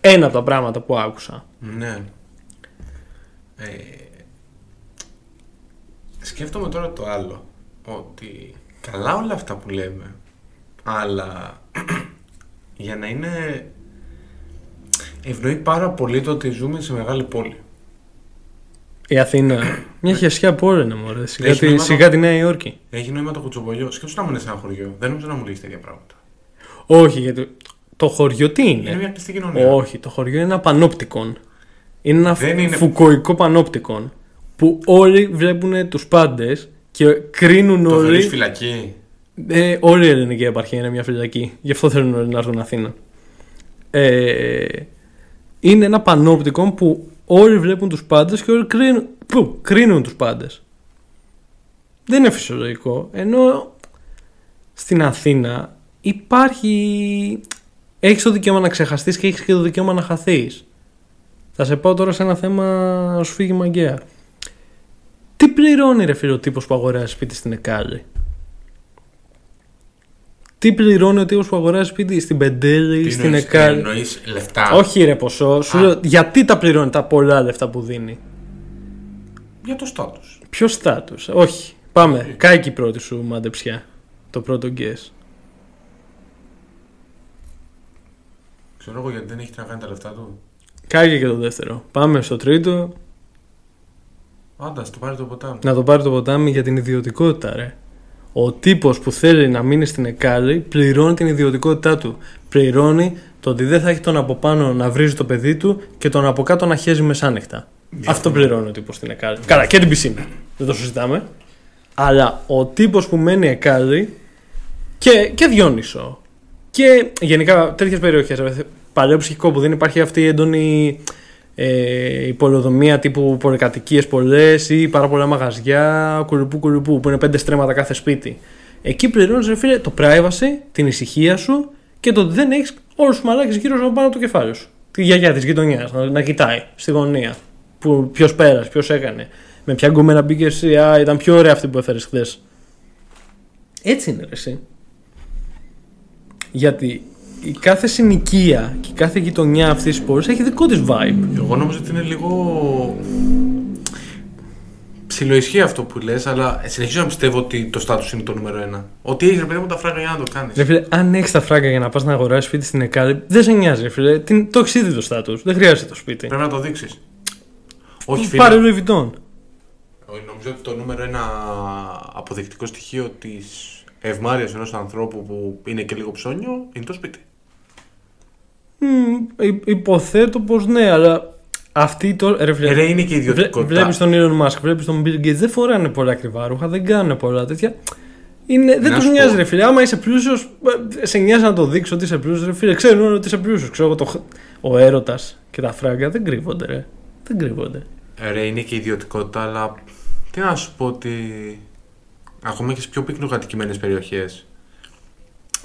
Ένα από τα πράγματα που άκουσα.
Ναι. Ε, σκέφτομαι τώρα το άλλο. Ότι καλά όλα αυτά που λέμε. Αλλά για να είναι... Ευνοεί πάρα πολύ το ότι ζούμε σε μεγάλη πόλη.
Η Αθήνα. Μια χεσιά πόλη είναι μωρέ. Σιγά,
Έχει
τη,
νόημα το-
σιγά τη Νέα Υόρκη.
Έχει νόημα το κουτσομπολιό. Σκέψου να ήμουν σε ένα χωριό. Δεν νομίζω να μου λύσεις τέτοια πράγματα.
Όχι, γιατί το χωριό τι είναι;
Είναι μια κλειστή κοινωνία.
Όχι, το χωριό είναι ένα πανόπτικον. Είναι ένα
Δεν είναι-
φουκοϊκό πανόπτικον. Που όλοι βλέπουν τους πάντες και κρίνουν
Το
όλοι.
θεωρείς φυλακή;
Ε, όλη η ελληνική επαρχία είναι μια φυλακή. Γι' αυτό θέλουν όλοι να έρθουν Αθήνα. Ε, είναι ένα πανόπτικο που όλοι βλέπουν τους πάντες και όλοι κρίνουν, που, κρίνουν τους πάντες. Δεν είναι φυσιολογικό. Ενώ στην Αθήνα υπάρχει... Έχεις το δικαίωμα να ξεχαστείς και έχεις και το δικαίωμα να χαθείς. Θα σε πάω τώρα σε ένα θέμα να σου φύγει μαγκαία. Τι πληρώνει ρε φίλο ο τύπος που αγοράζει σπίτι στην Εκάλη; Τι πληρώνει ο τύπος που αγοράζει σπίτι στην Πεντέλη,
Τι
στην
εννοείς,
Εκάλη.
εννοείς λεφτά;
Όχι ρε ποσό. Σου
Α.
λέω, γιατί τα πληρώνει τα πολλά λεφτά που δίνει;
Για το στάτους.
Ποιο στάτους; Όχι. Πάμε. Κάει και η πρώτη σου μαντεψιά. Το πρώτο guess.
Ξέρω εγώ γιατί δεν έχει να κάνει τα λεφτά του.
Κάγε και το δεύτερο. Πάμε στο τρίτο.
Άντας, το πάρει το ποτάμι.
Να το πάρει το ποτάμι για την ιδιωτικότητα, ρε. Ο τύπος που θέλει να μείνει στην Εκάλη πληρώνει την ιδιωτικότητά του. Πληρώνει το ότι δεν θα έχει τον από πάνω να βρίζει το παιδί του και τον από κάτω να χέζει μεσάνυχτα. Αυτό πληρώνει ο τύπος στην Εκάλη. Καλά, και την πισίνα. Δεν το συζητάμε. Αλλά ο τύπος που μένει Εκάλη και, και Διόνυσο και γενικά τέτοιες περιοχές. Παλαιό ψυχικό που δεν υπάρχει αυτή η έντονη ε, η πολεοδομία τύπου πολυκατοικίες πολλές ή πάρα πολλά μαγαζιά, κουλουπού κουλουπού που είναι πέντε στρέμματα κάθε σπίτι. Εκεί πληρώνεις, ρε φίλε, το privacy, την ησυχία σου και το ότι δεν έχεις όλους τους μαλάκες γύρω σου πάνω από το κεφάλι σου. Τη γιαγιά της γειτονιάς να, να κοιτάει στη γωνία. Ποιος πέρασε, ποιος έκανε. Με ποια γκόμενα μπήκε εσύ, Α, ήταν πιο ωραία αυτή που έφερες χθες. Έτσι είναι, ρε, εσύ. Γιατί η κάθε συνοικία και η κάθε γειτονιά αυτής της πόλης έχει δικό της vibe.
Εγώ νομίζω ότι είναι λίγο. Ψιλοισχύει αυτό που λες, αλλά συνεχίζω να πιστεύω ότι το στάτου είναι το νούμερο ένα. Ότι έχει ρε παιδί μου τα φράγκα για να το κάνεις.
Ρε φίλε, αν έχεις τα φράγκα για να πας να αγοράσεις σπίτι στην Εκάλη, δεν σε νοιάζει, ρε φίλε. Τι- Το έχεις ήδη το στάτου. Δεν χρειάζεται το σπίτι.
Πρέπει να το δείξεις. Όχι, φίλε.
Πάρε Louis Vuitton;
Όχι, Νομίζω ότι το νούμερο ένα αποδεικτικό στοιχείο της ευμάρειας ενός ανθρώπου που είναι και λίγο ψώνιο είναι το σπίτι.
Μμ, υ- υποθέτω πως ναι, αλλά αυτή το. Ρε φίλε,
Ε, ρε, είναι και η ιδιωτικότητα.
Βλέπεις τον Elon Musk, βλέπεις τον Bill Gates, δεν φοράνε πολλά ακριβά ρούχα, δεν κάνουν πολλά τέτοια. Είναι, δεν
Να
τους
σου
νοιάζει,
πω.
ρε φίλε. Άμα είσαι πλούσιος, σε νοιάζει να το δείξει ότι είσαι πλούσιος, ρε φίλε. Ξέρουν όλοι ότι είσαι πλούσιος. Ξέρω εγώ, το, ο έρωτας και τα φράγκα δεν κρύβονται, ρε. Δεν κρύβονται.
Ε, Ρε, είναι και η ιδιωτικότητα, αλλά τι να σου πω ότι ακόμα και σε πιο πυκνοκατοικημένες περιοχές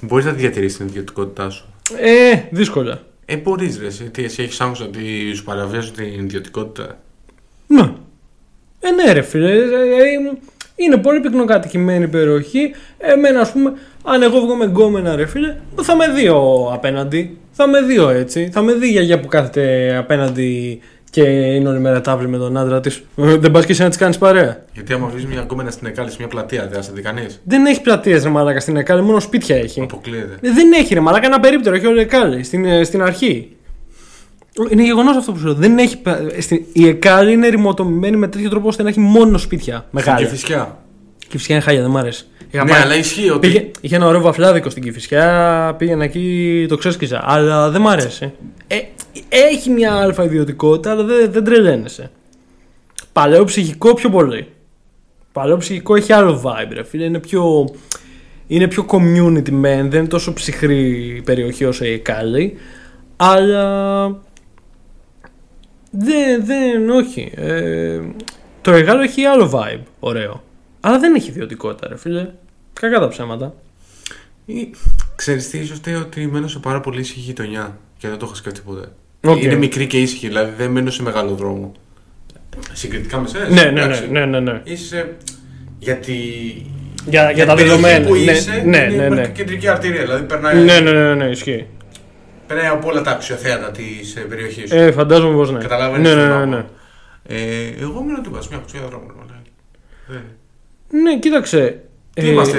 μπορείς να τη διατηρήσεις την ιδιωτικότητά σου.
Ε, δύσκολα.
Ε, μπορείς, ρε. εσύ. Τι, εσύ έχεις άγχος ότι σου παραβιάζουν την ιδιωτικότητα;
Ναι. Ε, ναι, ρε φίλε. Ε, ε, είναι πολύ πυκνοκατοικημένη περιοχή. Εμένα, ας πούμε, αν εγώ βγω με γκόμενα, ρε φίλε, θα με δει ο απέναντι. Θα με δει ο έτσι. Θα με δει η γιαγιά που κάθεται απέναντι και είναι όλη μέρα τάβλη με τον άντρα της. Δεν πας και εσύ να της κάνεις παρέα;
Γιατί άμα βρεις μια κόμενα στην Εκάλη σε μια πλατεία, δεν θα σε δει κανείς;
Δεν έχει πλατείες ρε μαλάκα στην Εκάλη, μόνο σπίτια έχει.
Αποκλείεται.
Ε, Δεν έχει ρε μαλάκα ένα περίπτερο, έχει όλη η Εκάλη στην, ε, στην αρχή. Είναι γεγονός αυτό που σου λέω. Δεν έχει, πα- ε, στην, η Εκάλη είναι ρημοτομημένη με τέτοιο τρόπο ώστε να έχει μόνο σπίτια μεγάλα.
Και φυσικά.
Και φυσικά είναι χάλια, δεν μ' άρεσε. Είχα
Ναι,
πάει-
αλλά ισχύει ότι.
Πήγε, είχε ένα ωραίο βαφλάδικο στην Κυφυσιά, πήγαινα εκεί, το ξέσκιζα. Αλλά δεν μ' αρέσει. Ε, έχει μια αλφα ιδιωτικότητα, αλλά δεν, δεν τρελαίνεσαι. Παλαιό ψυχικό πιο πολύ. Παλαιό ψυχικό έχει άλλο vibe, ρε φίλε. Είναι πιο, είναι πιο community man, δεν είναι τόσο ψυχρή περιοχή όσο η Εκάλη. Αλλά δεν, δεν, όχι. Ε, το Αιγάλεω έχει άλλο vibe, ωραίο. Αλλά δεν έχει ιδιωτικότητα, ρε φίλε. Κακά τα ψέματα.
Ή- Ξέρεις τι, ίσως φταίει ότι μένω σε πάρα πολύ ήσυχη γειτονιά και δεν το έχω σκεφτεί ποτέ.
Οκ.
Είναι μικρή και ήσυχη, δηλαδή δεν μένω σε μεγάλο δρόμο. Συγκριτικά με σένα.
Ναι, ναι, ναι, ναι, ναι, ναι.
Είσαι. Γιατί.
Για, για τα
την περιοχή
δεδομένα.
που
ναι,
είσαι,
ναι,
είναι
ναι, ναι.
κεντρική αρτηρία. Δηλαδή περνάει,
Ναι, ναι, ναι, ναι, ισχύει.
περνάει από όλα τα αξιοθέατα της περιοχής σου.
Ε, φαντάζομαι πως ναι.
Καταλαβαίνεις
Ναι,
το
ναι, ναι,
πράγμα.
ναι.
Ε, εγώ μένω τίποτα, σε μια κουτσιά δρόμου. ρε, μαλάκα. Ε.
Ναι, κοίταξε.
Τι
ε,
είμαστε,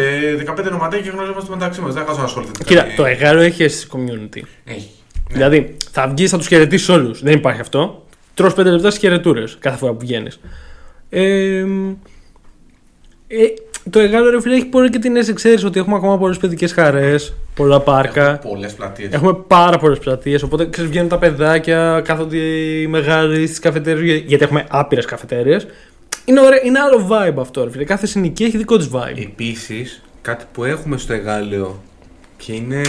15 νοματέ και γνωριζόμαστε μεταξύ μας. Δεν θα χάσω να ασχοληθείτε.
Κοίτα, το Εγάλο έχει αίσθηση community.
Έχει. Ναι.
Δηλαδή, θα βγεις, θα τους χαιρετήσεις όλους. Δεν υπάρχει αυτό. Τρως πέντε λεπτά στις χαιρετούρες κάθε φορά που βγαίνεις. Ε, ε, το Εγάλο ρε φίλε έχει πολύ και την αίσθηση, ξέρεις ότι έχουμε ακόμα πολλές παιδικές χαρές, πολλά πάρκα.
Πολλές πλατείες.
Έχουμε πάρα πολλές πλατείες. Οπότε ξέρεις, βγαίνουν τα παιδάκια, κάθονται οι μεγάλοι στις καφετέρειε. Γιατί έχουμε άπειρες καφετέρειες. Είναι, ωραίο, είναι άλλο vibe αυτό, ρε φίλε. Κάθε συνοικία έχει δικό της vibe.
Επίσης, κάτι που έχουμε στο Εγάλεο και είναι.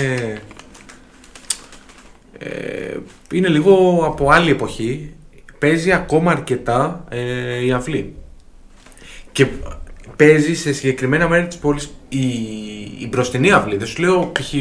Ε, είναι λίγο από άλλη εποχή. παίζει ακόμα αρκετά ε, η αυλή. Και παίζει σε συγκεκριμένα μέρη της πόλης η, η μπροστινή αυλή. Δεν σου λέω π.χ.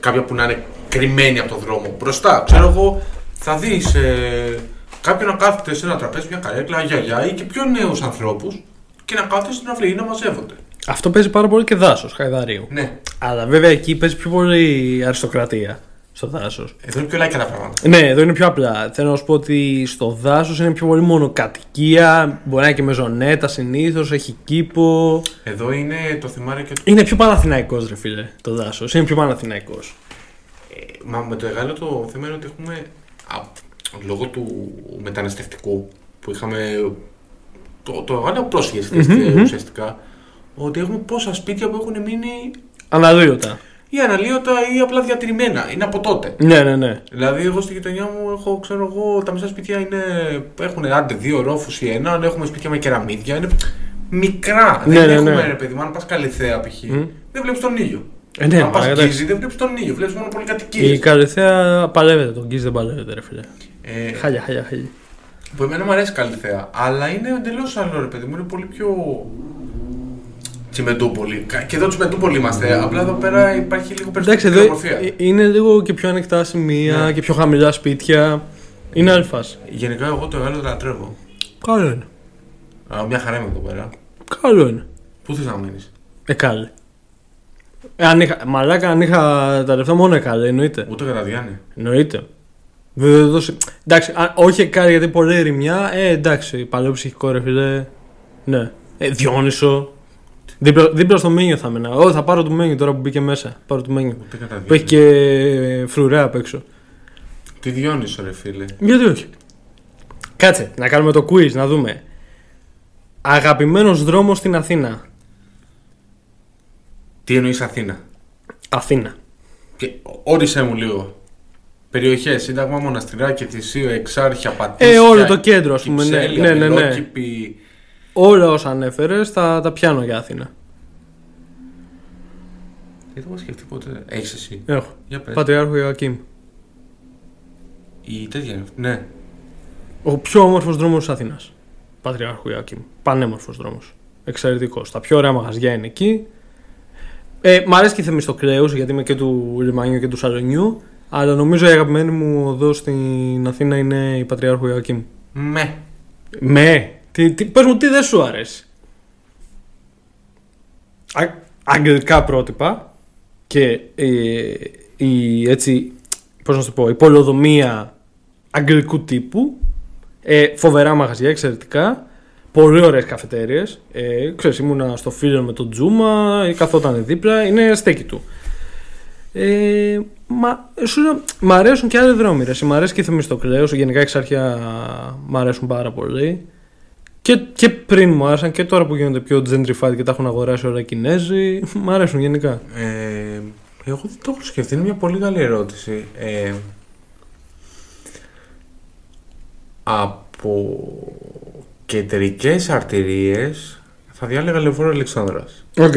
κάποια που να είναι κρυμμένη από τον δρόμο. Μπροστά, ξέρω εγώ, θα δεις ε, κάποιον να κάθεται σε ένα τραπέζι, μια καρέκλα, γιαγιά ή και πιο νέους ανθρώπους και να κάθεται στην αυλή ή να μαζεύονται.
Αυτό παίζει πάρα πολύ και δάσος, Χαϊδαρίου.
Ναι,
Αλλά βέβαια εκεί παίζει πιο πολύ αριστοκρατία στο δάσος.
εδώ είναι πιο λαϊκά τα πράγματα.
Ναι, εδώ είναι πιο απλά. Θέλω να σου πω ότι στο δάσος είναι πιο πολύ μονοκατοικία. Μπορεί να είναι και μεζονέτα συνήθως, έχει κήπο.
Εδώ είναι το θυμάρι και το.
Είναι πιο παναθηναϊκός, ρε φίλε, το δάσος. Είναι πιο παναθηναϊκός.
Ε, μα με το μεγάλο το θέμα είναι ότι έχουμε α, λόγω του μεταναστευτικού που είχαμε. Το, το μεγάλο πρόσφυγες
Μμμ, μμμ.
ουσιαστικά. Ότι έχουμε πόσα σπίτια που έχουν μείνει
Αναλύωτα.
ή αναλύωτα ή απλά διατηρημένα. Είναι από τότε.
Ναι, ναι, ναι.
Δηλαδή, εγώ στη γειτονιά μου έχω, ξέρω εγώ, τα μισά σπίτια είναι, έχουν άντε δύο ρόφους ή έναν, έχουμε σπίτια με κεραμίδια. Είναι μικρά.
Ναι,
δεν
ναι,
έχουμε,
ναι.
ρε παιδί μου, αν πας καλυθέα π.χ.
Μμ.
Δεν βλέπεις τον ήλιο.
Ε, ναι,
αν πας
μα, εντάξει.
γκίζι, δεν βλέπεις τον ήλιο. Βλέπεις μόνο
Η
πολυκατοικίε.
Καλυθέα παλεύεται, τον Γκίζ δεν παλεύεται, ρε φίλε.
Ε,
Χάλια, χάλια, χάλια.
που εμένα μου αρέσει καλυθέα. Αλλά είναι εντελώς άλλο, ρε παιδί μου. Είναι πολύ πιο. Τσιμεντούπολη. Κα- Και εδώ Τσιμεντούπολη είμαστε. Απλά εδώ πέρα υπάρχει λίγο
Εντάξει,
περισσότερη
εδώ
ομορφία.
ε, είναι λίγο και πιο ανοιχτά σημεία
Ναι.
και πιο χαμηλά σπίτια. Είναι άλλη φάση.
Γενικά, εγώ το Γάλλο το λατρεύω.
Καλό είναι.
Α, μια χαρά είμαι εδώ πέρα.
Καλό είναι.
Πού θες να μείνεις;
Ε, καλή. Ε, αν είχα, μαλάκα, αν είχα τα λεφτά μόνο εκάλε, εννοείται.
Ούτε κατά Διάννη.
Εννοείται. Δεν δώσει... Εντάξει, α, όχι εκάλε γιατί πολύ ερημιά. Ε, εντάξει, παλαιό ψυχικό ρε φίλε. Ναι. Ε, Διόνυσο. Δίπλα, δίπλα στο μένιο θα έμενα. Ω, θα πάρω το μένιο τώρα που μπήκε μέσα. Πάρω το μένιο.
Ούτε κατά
Που έχει
Διάννη.
και φρουρέα απ' έξω.
Τι διόνυσο, ρε φίλε.
Γιατί όχι; Κάτσε, να κάνουμε το quiz, να δούμε. Αγαπημένος δρόμος στην Αθήνα.
Τι εννοείς Αθήνα;
Αθήνα.
Και όρισε μου λίγο. Περιοχές, Σύνταγμα, Μοναστηράκι, Θησίο, Εξάρχεια, Πατήσια.
Ε, όλο το κέντρο, ας πούμε. Ναι,
Κυψέλη,
ναι, ναι. ναι.
Απελόκηπη.
Όλα όσα ανέφερες τα, τα πιάνω για Αθήνα.
Δεν το έχω σκεφτεί ποτέ. Έχεις εσύ.
Έχω.
Για πες.
Πατριάρχο Ιωακήμ.
Η τέτοια είναι αυτή. Ναι.
Ο πιο όμορφος δρόμος της Αθήνας. Πατριάρχου Ιωακήμ. Πανέμορφος δρόμος. Εξαιρετικός. Τα πιο ωραία μαγαζιά είναι εκεί. Ε, μ' αρέσει και η Θεμιστοκλέου γιατί είμαι και του λιμανιού και του Σαλονιού. Αλλά νομίζω η αγαπημένη μου οδό στην Αθήνα είναι η Πατριάρχου Ιωακήμ.
Με.
Με. Τι, τι, πες μου τι δεν σου αρέσει; Α, αγγλικά πρότυπα και ε, η, έτσι, πώς να σου το πω, η πολεοδομία αγγλικού τύπου, ε, φοβερά μαγαζιά, εξαιρετικά, πολύ ωραίες καφετέριες, ε, ξέρεις, ήμουνα στο φίλο με τον Τζούμα, ε, καθόταν δίπλα, είναι στέκι του. Ε, μα, σου λέω, μ' αρέσουν και άλλοι δρόμοι. Ρε. Μ' αρέσει και η Θεμιστοκλέος, γενικά εξάρχεια μ' αρέσουν πάρα πολύ. Και, και πριν μου άρεσαν και τώρα που γίνονται πιο gentrified και τα έχουν αγοράσει όλα οι Κινέζοι, μ' αρέσουν γενικά.
Ε, εγώ δεν το έχω σκεφτεί. Είναι μια πολύ καλή ερώτηση. Ε, από κεντρικές αρτηρίες θα διάλεγα Λεωφόρο Αλεξάνδρας.
Οκ.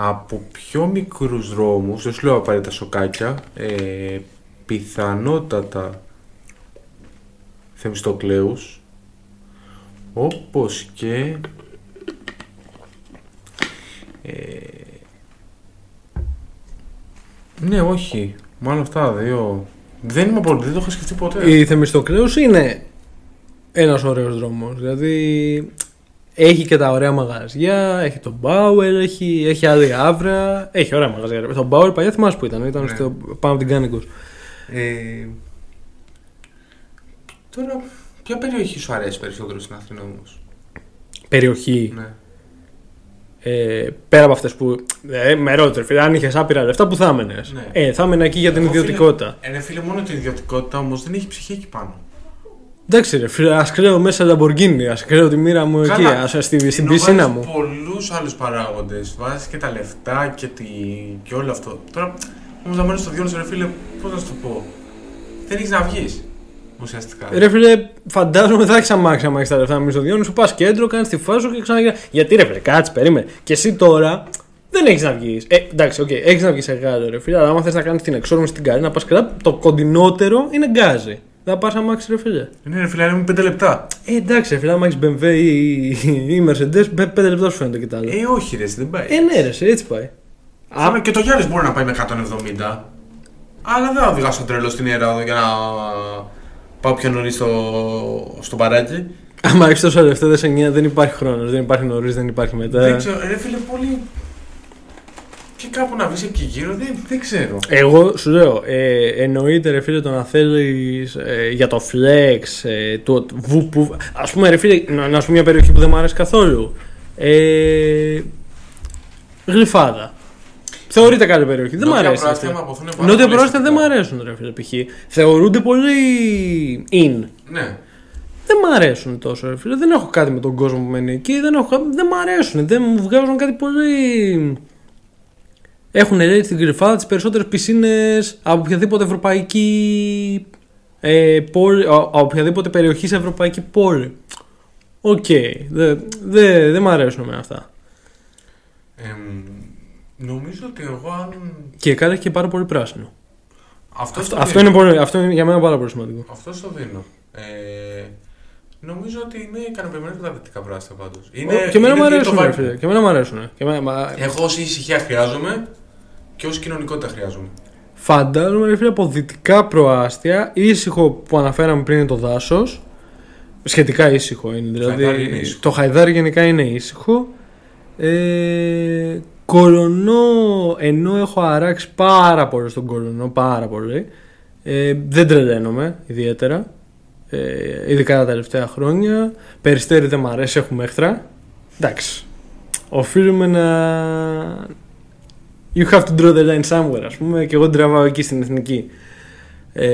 Από πιο μικρούς δρόμους, δεν σου λέω απαραίτητα σοκάκια, ε, πιθανότατα Θεμιστοκλέους, όπως και ε, ναι, όχι. Μάλλον αυτά τα δύο. Δεν είμαι πολύ, δεν το είχα σκεφτεί ποτέ.
Η Θεμιστοκλέους είναι ένας ωραίος δρόμος. Δηλαδή έχει και τα ωραία μαγαζιά, έχει τον Bauer, έχει, έχει άλλη άβρα, έχει ωραία μαγαζιά. ρε. Το Bauer παλιά θυμάσαι που ήταν, ήταν
Ναι.
στο, πάνω από την Κάνικος.
Ε, τώρα, ποια περιοχή σου αρέσει περισσότερο στην Αθήνα όμως;
Περιοχή.
Ναι.
Ε, πέρα από αυτές που. Ε, με ρώτησε, φίλε, αν είχες άπειρα λεφτά, που θα έμενες;
Ναι.
Ε, θα έμενα εκεί για την
Εγώ, φίλε,
ιδιωτικότητα.
Ε, ρε φίλε, μόνο την ιδιωτικότητα όμως δεν έχει ψυχή εκεί πάνω.
Εντάξει, ρε φίλε, ας κρέω μέσα Λαμπορκίνη, ας κρέω τη μοίρα μου εκεί,
Καλά.
ας στη, στην
Ενώ
πισίνα
βάζεις
μου.
πολλούς άλλους παράγοντες. Βάζεις και τα λεφτά και, τη... και όλο αυτό. Τώρα, όμως να μένεις στο Διόνυσο, ρε φίλε, πώς να σου το πω; Δεν έχεις να βγεις, ουσιαστικά.
Ρε φίλε, φαντάζομαι θα έχεις αμάξι άμα έχεις τα λεφτά να μένεις στο Διόνυσο, σου πας κέντρο, κάνεις τη φάση σου και ξαναγίνει. Γιατί ρε φίλε, κάτσε, περίμενε. Και εσύ τώρα δεν έχεις να βγεις. Ε, εντάξει, οκ, έχεις να βγεις Αιγάλεω, ρε φίλε, αλλά άμα θες να κάνεις την εξόρμηση την καλή, να πας καλά, το κοντινότερο είναι Γκάζι. Δεν θα πας αμάξι, ρε φίλε.
Ναι, ρε φίλε, είναι 5 λεπτά.
Ε, εντάξει, ρε φίλε, άμα έχεις BMW ή, ή Mercedes, 5 λεπτά σου φαίνεται και τα άλλα.
Ε, όχι, ρε, δεν πάει.
Ε, ναι, ρε, σε, έτσι πάει.
Α, και το Γιάννη μπορεί να πάει με 170. Αλλά δεν θα οδηγάσω τρελό στην ιερά για να πάω πιο νωρίς στο, στο παράκι.
Άμα έχεις τόσο λεφτά, δεν σε νοιάζει, δεν υπάρχει χρόνος. Δεν υπάρχει νωρίς, δεν υπάρχει μετά.
Δεν ξέρω, ρε φίλε, πολύ. Και κάπου να βρεις εκεί γύρω, δεν, δεν ξέρω.
Εγώ σου λέω, ε, εννοείται ρε φίλε το να θέλεις ε, για το flex, ε, το βου, που, ας πούμε ρε φίλε, να, να σου πω μια περιοχή που δεν μου αρέσει καθόλου. Ε, γλυφάδα. Θεωρείται καλή περιοχή. Δεν μου
Νότια
αρέσει.
προάστια
αυτή.
μου αποθούν πάρα
Νότια
πολύ
προάστια δεν μου
αισθητικά.
αρέσουν ρε φίλε π.χ. Θεωρούνται πολύ in.
Ναι.
Δεν μ' αρέσουν τόσο, ρε φίλε. Δεν έχω κάτι με τον κόσμο που μένει εκεί. Δεν, έχω, δεν μ' αρέσουν. Δεν μου βγάζουν κάτι πολύ. Έχουν λέει στην κρυφάδα τις περισσότερες πισίνες από οποιαδήποτε ευρωπαϊκή. Ε, πόλη, α- από οποιαδήποτε περιοχής σε ευρωπαϊκή πόλη. Οκ. Δεν δε, δεν μ' αρέσουν με αυτά.
Εμ, νομίζω ότι εγώ αν.
Και κάτι έχει και πάρα πολύ πράσινο.
Αυτό,
Αυτό,
στο
αυτό,
δίνω.
είναι πολύ, αυτό είναι για μένα πάρα πολύ σημαντικό.
Αυτό το δίνω. Ε, νομίζω ότι είναι ικανοποιημένο με τα δυτικά προάστια πάντως.
και εμένα μου αρέσουν, ρε φίλε. Και εμένα μου αρέσουν. Και εμένα, μα-
Εγώ όση ησυχία χρειάζομαι και όση κοινωνικότητα χρειάζομαι.
Φαντάζομαι ρε φίλε από δυτικά προάστια, ήσυχο που αναφέραμε πριν είναι το δάσος. Σχετικά ήσυχο είναι. Δηλαδή,
Χαϊδάρι είναι ήσυχο.
Το Χαϊδάρι γενικά είναι ήσυχο. Ε, κολονό, ενώ έχω αράξει πάρα πολύ στον κολονό, πάρα πολύ. Ε, δεν τρελαίνομαι ιδιαίτερα. Ε, ειδικά τα τελευταία χρόνια. Περιστέρι δεν μ' αρέσει, έχουμε έχθρα. Εντάξει. Οφείλουμε να. You have to draw the line somewhere, ας πούμε, και εγώ την τραβάω εκεί στην εθνική. Ε,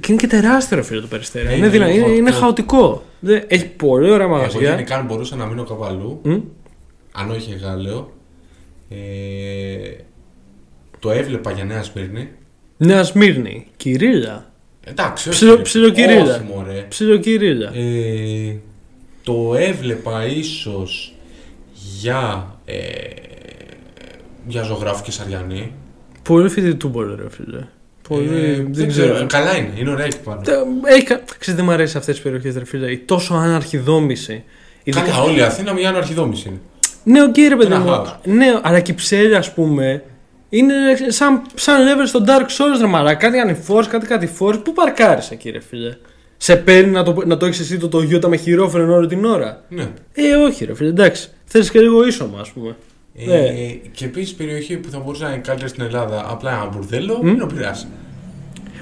και είναι και τεράστιο ρε φίλε το περιστέρι.
Ναι,
είναι,
είναι
δυνα...
λίγο
είναι, είναι
χαοτικό.
χαοτικό. Δεν- Έχει πολύ ωραία
Εγώ
μαγαζιά.
γενικά αν μπορούσα να μείνω κάπου αλλού,
Μμ.
αν όχι Γάλλιο, ε, το έβλεπα για Νέα Σμύρνη.
Νέα Σμύρνη. Κυρίλα.
Εντάξει, όχι.
Ψιλο-
ρε.
ψιλοκυρίλα.
Όχι, μωρέ.
Ψιλοκυρίλα.
Ε, το έβλεπα ίσως για, ε, για Ζωγράφου Καισαριανή.
Πολύ φοιτητούπολη ρε φίλε. Πολύ.
Ε,
δεν ξέρω.
Καλά είναι, είναι ωραία εκεί πάνω.
Τα- Έχει... κα- Ξέρεις, δεν μου αρέσει αυτές τις περιοχές, ρε φίλε. Η τόσο άναρχη Ειδικά...
Καλά, όλη η Αθήνα μια άναρχη δόμηση είναι.
Ναι, οκ, ρε παιδί
Είναι
μου.
χάος.
Ναι, αλλά και η Κυψέλη, ας πούμε, είναι σαν, σαν level στο Dark Souls, ρε μαλάκα. Κάτι ανηφόρο, κάτι κατηφόρο. Πού παρκάρεις εκεί, ρε φίλε; Σε παίρνει να το, να το έχεις εσύ το Toyota με χειρόφρενο όλη την ώρα;
Ναι.
Ε, όχι, ρε φίλε, εντάξει. Θέλει και λίγο ίσωμα, ας πούμε.
Ε,
Ναι.
Και επίσης περιοχή που θα μπορούσε να είναι καλύτερη στην Ελλάδα, απλά ένα μπουρδέλο,
Μμ.
είναι ο Πειραιάς.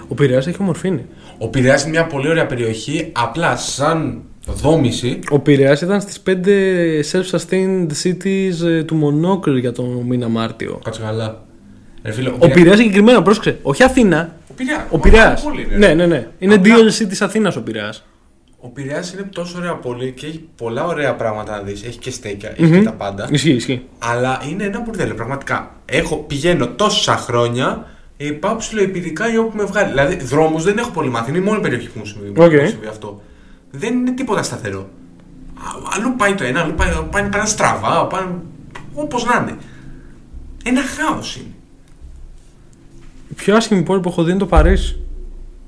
Ο Πειραιάς έχει ομορφήνει.
Ο Πειραιάς είναι μια πολύ ωραία περιοχή, απλά σαν δόμηση.
Ο Πειραιάς ήταν στις 5 self-sustained cities ε, του Μονόκλ για τον μήνα Μάρτιο.
Κάτσε καλά. Ρε φίλε, ο,
Ο
Πειρα-
Πειραιάς συγκεκριμένα, πρόσεξε. Όχι Αθήνα.
Ο Πειραιάς.
Ο Πειραιάς.
Πολύ είναι.
Ναι, ναι, ναι. Είναι
Απλά-
DLC της Αθήνας ο Πειραιάς.
Ο Πειραιάς είναι τόσο ωραία πόλη και έχει πολλά ωραία πράγματα να δεις. Έχει και στέκια, έχει
Μμμ.
και τα πάντα.
Ισχύει, ισχύει.
Αλλά είναι ένα μπουρδέλο, πραγματικά. Έχω, πηγαίνω τόσα χρόνια, ε, πάω ψηλοεπιδικά ή όπου με βγάλει. Δηλαδή, δρόμους δεν έχω πολύ μάθει. Είναι η μόνη περιοχή που μου συμβεί, που
Οκ.
μου συμβεί αυτό. Δεν είναι τίποτα σταθερό. Α- Αλλού πάει το ένα, αλλού πάει, πάνε, πάνε στραβά, πάνε. Όπως να είναι. Ένα χάος είναι.
Η πιο άσχημη πόλη που έχω δει είναι το Παρίσι.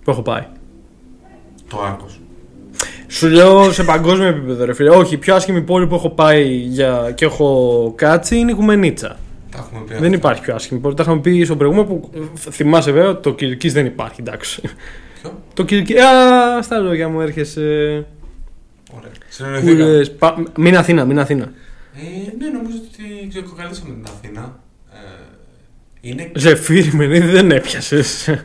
Που έχω πάει.
Το Άρκο.
Σου λέω σε παγκόσμιο επίπεδο, ρε φίλε. Όχι, η πιο άσχημη πόλη που έχω πάει για... και έχω κάτσει είναι η Κουμενίτσα.
Τα έχουμε πει.
Δεν
αυτά.
υπάρχει πιο άσχημη πόλη. Τα είχαμε πει στο προηγούμενο που ε, θυμάσαι βέβαια ότι το Κυρκής δεν υπάρχει, εντάξει.
Ποιο;
Το Κυρκή. Α, στα λόγια μου έρχεσαι.
Ωραία.
Που
Συνεννοηθήκα.
λες, πα- Μην Αθήνα, μην Αθήνα.
Ε, ναι, νομίζω ότι ξεκοκαλέσαμε την Αθήνα. Ε, είναι.
Ζεφύρι με νύχτα δεν έπιασες.
Ε,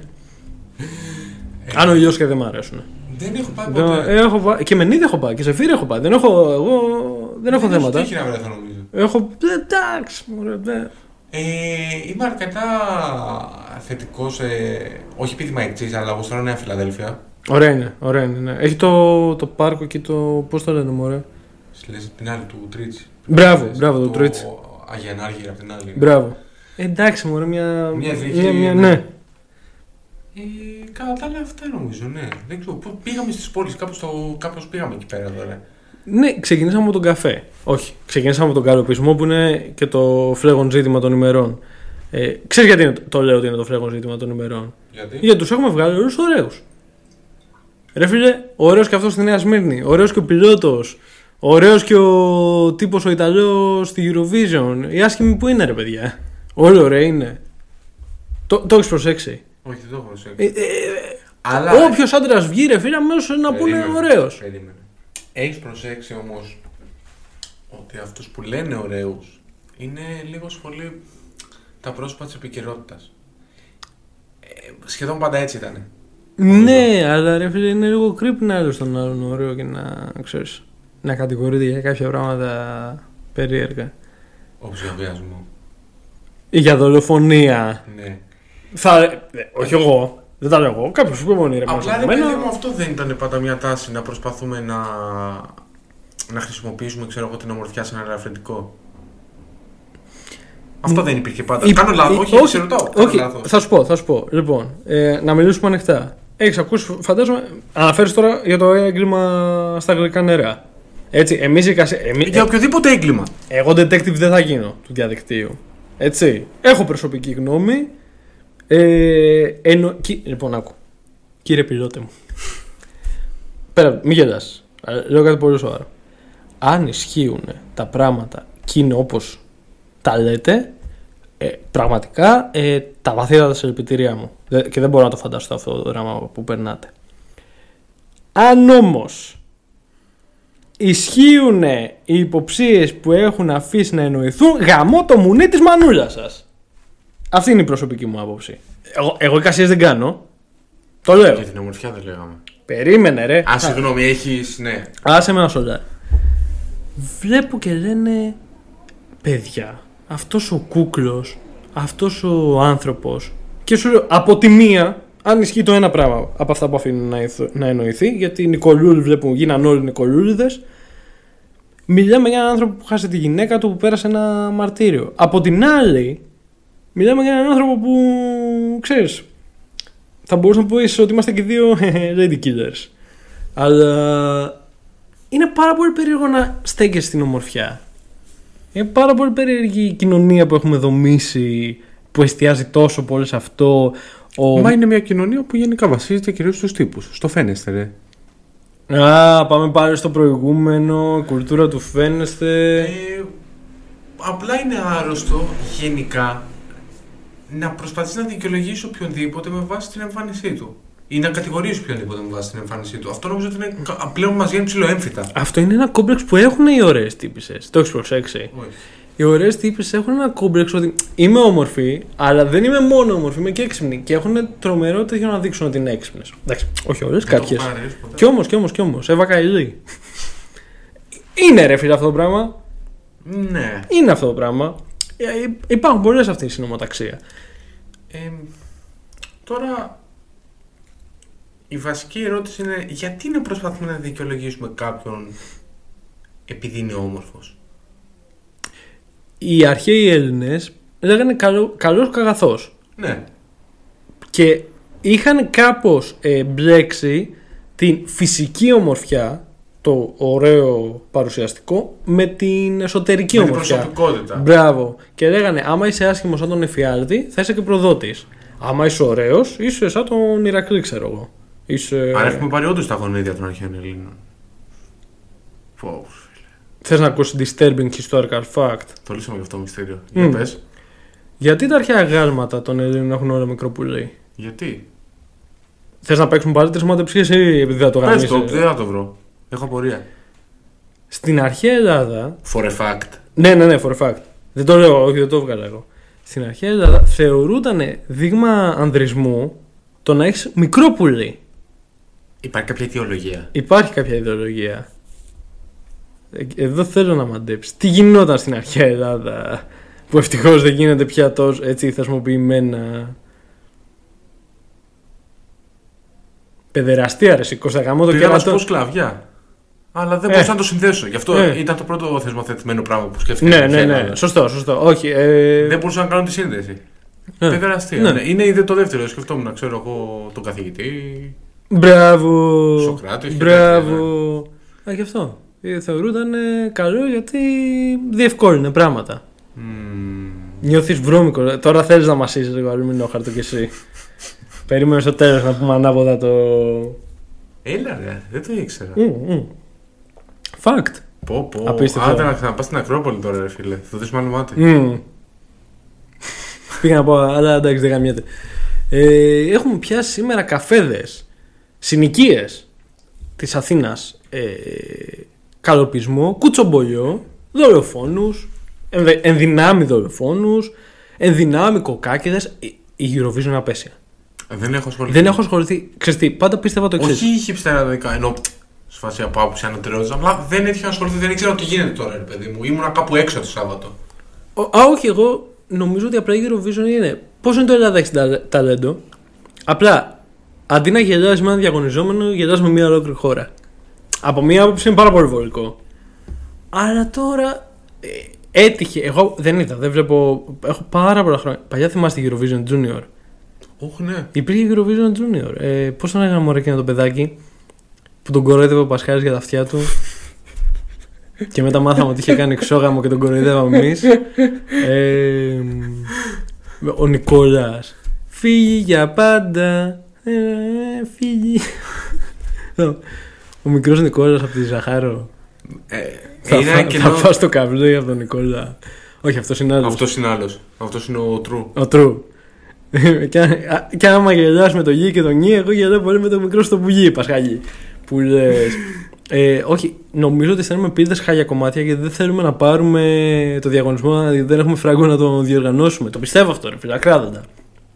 Αν ο ήλιο και δεν μ' αρέσουν.
Δεν έχω πάει
Δεν-
ποτέ.
ε, έχω πάει- Και με νύχτα έχω πάει και ζεφύρι έχω πάει. Δεν έχω, εγώ, δεν έχω
Δεν
θέματα.
έχει να βρεθώ νομίζω.
Έχω. ε, Εντάξει, μωρέ, δεν-
Ε, είμαι αρκετά θετικός. Ε, όχι επειδή είμαι εξή, αλλά εγώ θέλω Νέα Φιλαδέλφια.
Ωραία είναι, ωραία είναι. ναι. Έχει το, το πάρκο και το. Πώς το λένε, μωρέ;
Λες την άλλη του Τρίτσι.
Μπράβο, μπράβο, το Τρίτσι.
Αγιανάρχη από την άλλη.
Μπράβο. Ε, εντάξει, μωρέ, μια.
Μια εθνική,
μια, μια-
ναι.
ναι.
Ε, κατά τα άλλα αυτά νομίζω, ναι. Δεν ξέρω, πώς πήγαμε στις πόλεις, κάπως, το, κάπως πήγαμε εκεί πέρα τώρα.
Ναι, ξεκινήσαμε από τον καφέ. Όχι, ξεκινήσαμε από τον καλοπισμό που είναι και το φλέγον ζήτημα των ημερών. Ε, ξέρεις γιατί είναι, το λέω ότι είναι το φλέγον ζήτημα των ημερών;
Γιατί;
Γιατί τους έχουμε βγάλει όλου ωραίους. Ρε φίλε, ωραίος και αυτός στη Νέα Σμύρνη. Ωραίος και ο πιλότος. Ωραίος και ο τύπος ο Ιταλός στη Eurovision. Οι άσχημοι που είναι, ρε παιδιά. Όλοι ωραίοι είναι. Το, το έχεις προσέξει.
Όχι, δεν το έχω προσέξει.
Ε, ε,
Αλλά.
Όποιος άντρας βγει, ρε φίλε, αμέσως να πούνε ωραίος.
Έχεις προσέξει όμως ότι αυτούς που λένε ωραίους είναι λίγο σχολή τα πρόσωπα της επικαιρότητας. Ε, σχεδόν πάντα έτσι ήταν.
Ναι, αλλά ρε φίλε, είναι λίγο creepy να λέω στον άλλον ωραίο και να ξέρεις, να κατηγορείται για κάποια πράγματα περίεργα.
Όπω για βιασμό.
Ή για δολοφονία.
Ναι.
Θα, ε, όχι εγώ, δεν τα λέω εγώ. Κάποιος που είναι ρε
Απλά ρε
μέσα
παιδί μου, αυτό δεν ήταν πάντα μια τάση να προσπαθούμε να, να χρησιμοποιήσουμε ξέρω εγώ, την ομορφιά σε ένα ελαφρυντικό. Αυτό δεν υπήρχε πάντα.
Υ-
Κάνω λάθος,
υ-
όχι, σε ρωτάω. Κάνω
όχι,
λάθος.
θα σου πω, θα σου πω. Λοιπόν, ε, να μιλήσουμε ανοιχτά. Έχεις ακούσει, φαντάζομαι, αναφέρεις τώρα για το έγκλημα στα αγγλικά νερά. Έτσι, εμείς οι κασί- εμείς-
Για οποιοδήποτε έγκλημα.
Εγώ detective δεν θα γίνω του διαδικτύου. Έτσι. Έχω προσωπική γνώμη. Ε, εννο... Κι- Λοιπόν, άκου. Κύριε πιλότε μου. Πέρα, μην γελάς. Ε, Λέω κάτι πολύ σοβαρό. Αν ισχύουν τα πράγματα και είναι όπως τα λέτε, ε, πραγματικά ε, τα βαθύτατα συλληπιτήριά μου. Δε- και δεν μπορώ να το φανταστώ αυτό το δράμα που περνάτε. Αν όμως ισχύουν οι υποψίες που έχουν αφήσει να εννοηθούν γαμώ το μουνί της μανούλας σας. Αυτή είναι η προσωπική μου άποψη. Εγώ, εγώ εικασίες δεν κάνω. Το λέω.
Για την ομορφιά δεν λέγαμε.
Περίμενε ρε.
Α, συγγνώμη, έχεις. Ναι.
Άσε με ένα σολάρι. Βλέπω και λένε παιδιά, αυτός ο κούκλος, αυτός ο άνθρωπος και σου λέω από τη μία αν ισχύει το ένα πράγμα από αυτά που αφήνουν να, ηθ- να εννοηθεί γιατί οι Νικολούλοι βλέπουν γίναν όλοι Νικολούλιδες μιλάμε για έναν άνθρωπο που χάσε τη γυναίκα του που πέρασε ένα μαρτύριο. Από την άλλη μιλάμε για έναν άνθρωπο που ξέρεις θα μπορούσα να πεις ότι είμαστε και δύο lady killers. Αλλά είναι πάρα πολύ περίεργο να στέκεσαι στην ομορφιά. Είναι πάρα πολύ περίεργη η κοινωνία που έχουμε δομήσει που εστιάζει τόσο πολύ σε αυτό. Ο...
Μα είναι μια κοινωνία που γενικά βασίζεται κυρίως στους τύπους. Στο φαίνεστε, ρε.
Α, πάμε πάλι στο προηγούμενο, κουλτούρα του φαίνεστε.
Ε, απλά είναι άρρωστο γενικά να προσπαθεί να δικαιολογήσει οποιονδήποτε με βάση την εμφάνισή του. Ή να κατηγορήσει οποιονδήποτε με βάση την εμφάνισή του. Αυτό νομίζω ότι είναι, κα- πλέον μας βγαίνει ψηλοέμφυτα.
Αυτό είναι ένα κόμπλεξ που έχουν οι ωραίες τύπησες. Το έχεις προσέξει.
Όχι.
Οι ωραίες τύπησες έχουν ένα κόμπλεξ ότι είμαι όμορφη, αλλά δεν είμαι μόνο όμορφη, είμαι και έξυπνη. Και έχουν τρομερό τέτοιο να δείξουν ότι είναι έξυπνες. Εντάξει, όχι όλε,
Δεν το έχω
κάποιε.
παρατηρήσει ποτέ.
Κι όμως, κι όμως, κι όμως. Εύα Καηλή. είναι ρε φίλε αυτό το πράγμα;
Ναι.
Είναι αυτό το πράγμα. Ε, Υπάρχουν πολλές αυτή η συνομοταξία.
Ε, τώρα, η βασική ερώτηση είναι γιατί να προσπαθούμε να δικαιολογήσουμε κάποιον επειδή είναι όμορφος;
Οι αρχαίοι Έλληνες λέγανε καλό, καλός καγαθός.
Ναι.
Και είχαν κάπως ε, μπλέξει την φυσική ομορφιά, το ωραίο παρουσιαστικό, με την εσωτερική
Με την
ομορφιά.
προσωπικότητα.
Μπράβο. Και λέγανε, άμα είσαι άσχημος σαν τον Εφιάλτη, θα είσαι και προδότης. Άμα είσαι ωραίος, είσαι σαν τον Ηρακλή, ξέρω εγώ. Είσαι...
Άρα έχουμε πάρει όντως τα γονίδια των αρχαίων Ελλήνων. Πω,
Θες να ακούσεις disturbing historical fact;
το λύσαμε για αυτό το μυστήριο.
Μμ.
Για πες.
Γιατί τα αρχαία γάλματα των Ελλήνων έχουν όλα μικρό πουλί.
Γιατί;
Θες να παίξουμε πάλι τρισματεψίε ή επειδή θα το
Πες
γαμίσεις;
το, δεν θα το βρω. Έχω απορία.
Στην αρχαία Ελλάδα.
For a fact.
Ναι, ναι, ναι, for a fact. Δεν το λέω, όχι, δεν το έβγαλα εγώ. Στην αρχαία Ελλάδα θεωρούταν δείγμα ανδρισμού το να έχεις μικρό πουλί.
Υπάρχει κάποια αιτιολογία;
Υπάρχει κάποια ιδεολογία. Ε, Εδώ θέλω να μαντέψεις. Τι γινόταν στην αρχαία Ελλάδα που ευτυχώς δεν γίνεται πια τόσο έτσι θεσμοποιημένα; Παιδεραστία ρε σηκώστα γάμο το
Πήγα να σου
κέρατο.
πω σκλαβιά. Αλλά δεν
Ε.
μπορούσα να το συνδέσω. Γι' αυτό
Ε.
ήταν το πρώτο θεσμοθετημένο πράγμα που σκέφτηκα.
Ναι,
στην
ναι, ναι.
Ελλάδα.
Σωστό, σωστό. Όχι. Ε...
Δεν μπορούσα να κάνω τη σύνδεση.
ε.
Παιδεραστία.
Ναι.
Ναι. Είναι ήδη το δεύτερο. Σκεφτόμουν, ξέρω εγώ, τον καθηγητή.
Μπράβο.
Σοκράτης, έχει
Μπράβο. Α, γι' αυτό. Ε, Θεωρούταν ε, καλό γιατί διευκόλυνε πράγματα.
Μμμ.
Νιώθεις βρώμικο. Ε, Τώρα θέλεις να μασίσει λίγο αλουμινόχαρτο κι εσύ. Περίμενε στο τέλος να πούμε ανάποδα το.
Έλα ρε, δεν το ήξερα.
Μμ, μμ. Fact.
Πω, πω.
Απίστευτο.
Άντε να ξαναπάς στην Ακρόπολη τώρα, ρε φίλε. Θα δεις άλλο μάτι.
Μμ. Πήγα να πω, αλλά εντάξει δεν γαμιέται. Ε, έχουμε πιάσει σήμερα καφέδες, συνοικίες της Αθήνας, ε, καλοπισμό, κουτσομπολιό, δολοφόνους, ενδε- ενδυνάμει δολοφόνους, ενδυνάμει κοκάκιδες, η- η Eurovision είναι απέσια.
Δεν έχω ασχοληθεί.
Δεν έχω ασχοληθεί, ξέρεις τι, πάντα πίστευα το εξής.
Όχι χυψτεραδικά, ενώ σε φάση από άποψη ανωτερότητα. Απλά δεν έτυχε να ασχοληθεί, δεν ήξερα τι γίνεται τώρα, ρε παιδί μου. Ήμουνα κάπου έξω το Σάββατο.
Ο- Α, όχι, εγώ νομίζω ότι απλά η Eurovision είναι. Πώ είναι το Ελλάδα έχει τα- ταλέντο; Απλά αντί να γελάσει με ένα διαγωνιζόμενο, γελάς με μια ολόκληρη χώρα. Από μία άποψη είναι πάρα πολύ βολικό. Αλλά τώρα ε, έτυχε. Εγώ δεν είδα, δεν βλέπω. Έχω πάρα πολλά χρόνια. Παλιά θυμάστε Eurovision Junior.
Όχι, ναι.
Υπήρχε Eurovision Junior. Ε, Πώς τον έγραψε μωρέ εκείνο το παιδάκι; Που τον κοροϊδεύε ο Πασχάλης για τα αυτιά του. και μετά μάθαμε ότι είχε κάνει ξόγαμο και τον κοροϊδεύαμε εμείς. Ε, ο Νικόλας Φύγει για πάντα. Ε, φύγει. ο μικρός Νικόλας από τη Ζαχάρο.
Ε,
Θα,
είναι
φά,
και
θα φας το καβλί από τον Νικόλα. Όχι, αυτός είναι άλλος.
Αυτός είναι άλλος. Αυτός είναι ο True.
Ο True. και, α- και άμα γελάς με το γη και τον νι, εγώ γελάω πολύ με το μικρό στο πουγί, Πασχάλη. Που λες. Ε, όχι, νομίζω ότι στέλνουμε πίτε χάλια κομμάτια γιατί δεν θέλουμε να πάρουμε το διαγωνισμό, γιατί δεν έχουμε φράγκο να το διοργανώσουμε. Το πιστεύω αυτό, ρε φίλε, ακράδαντα.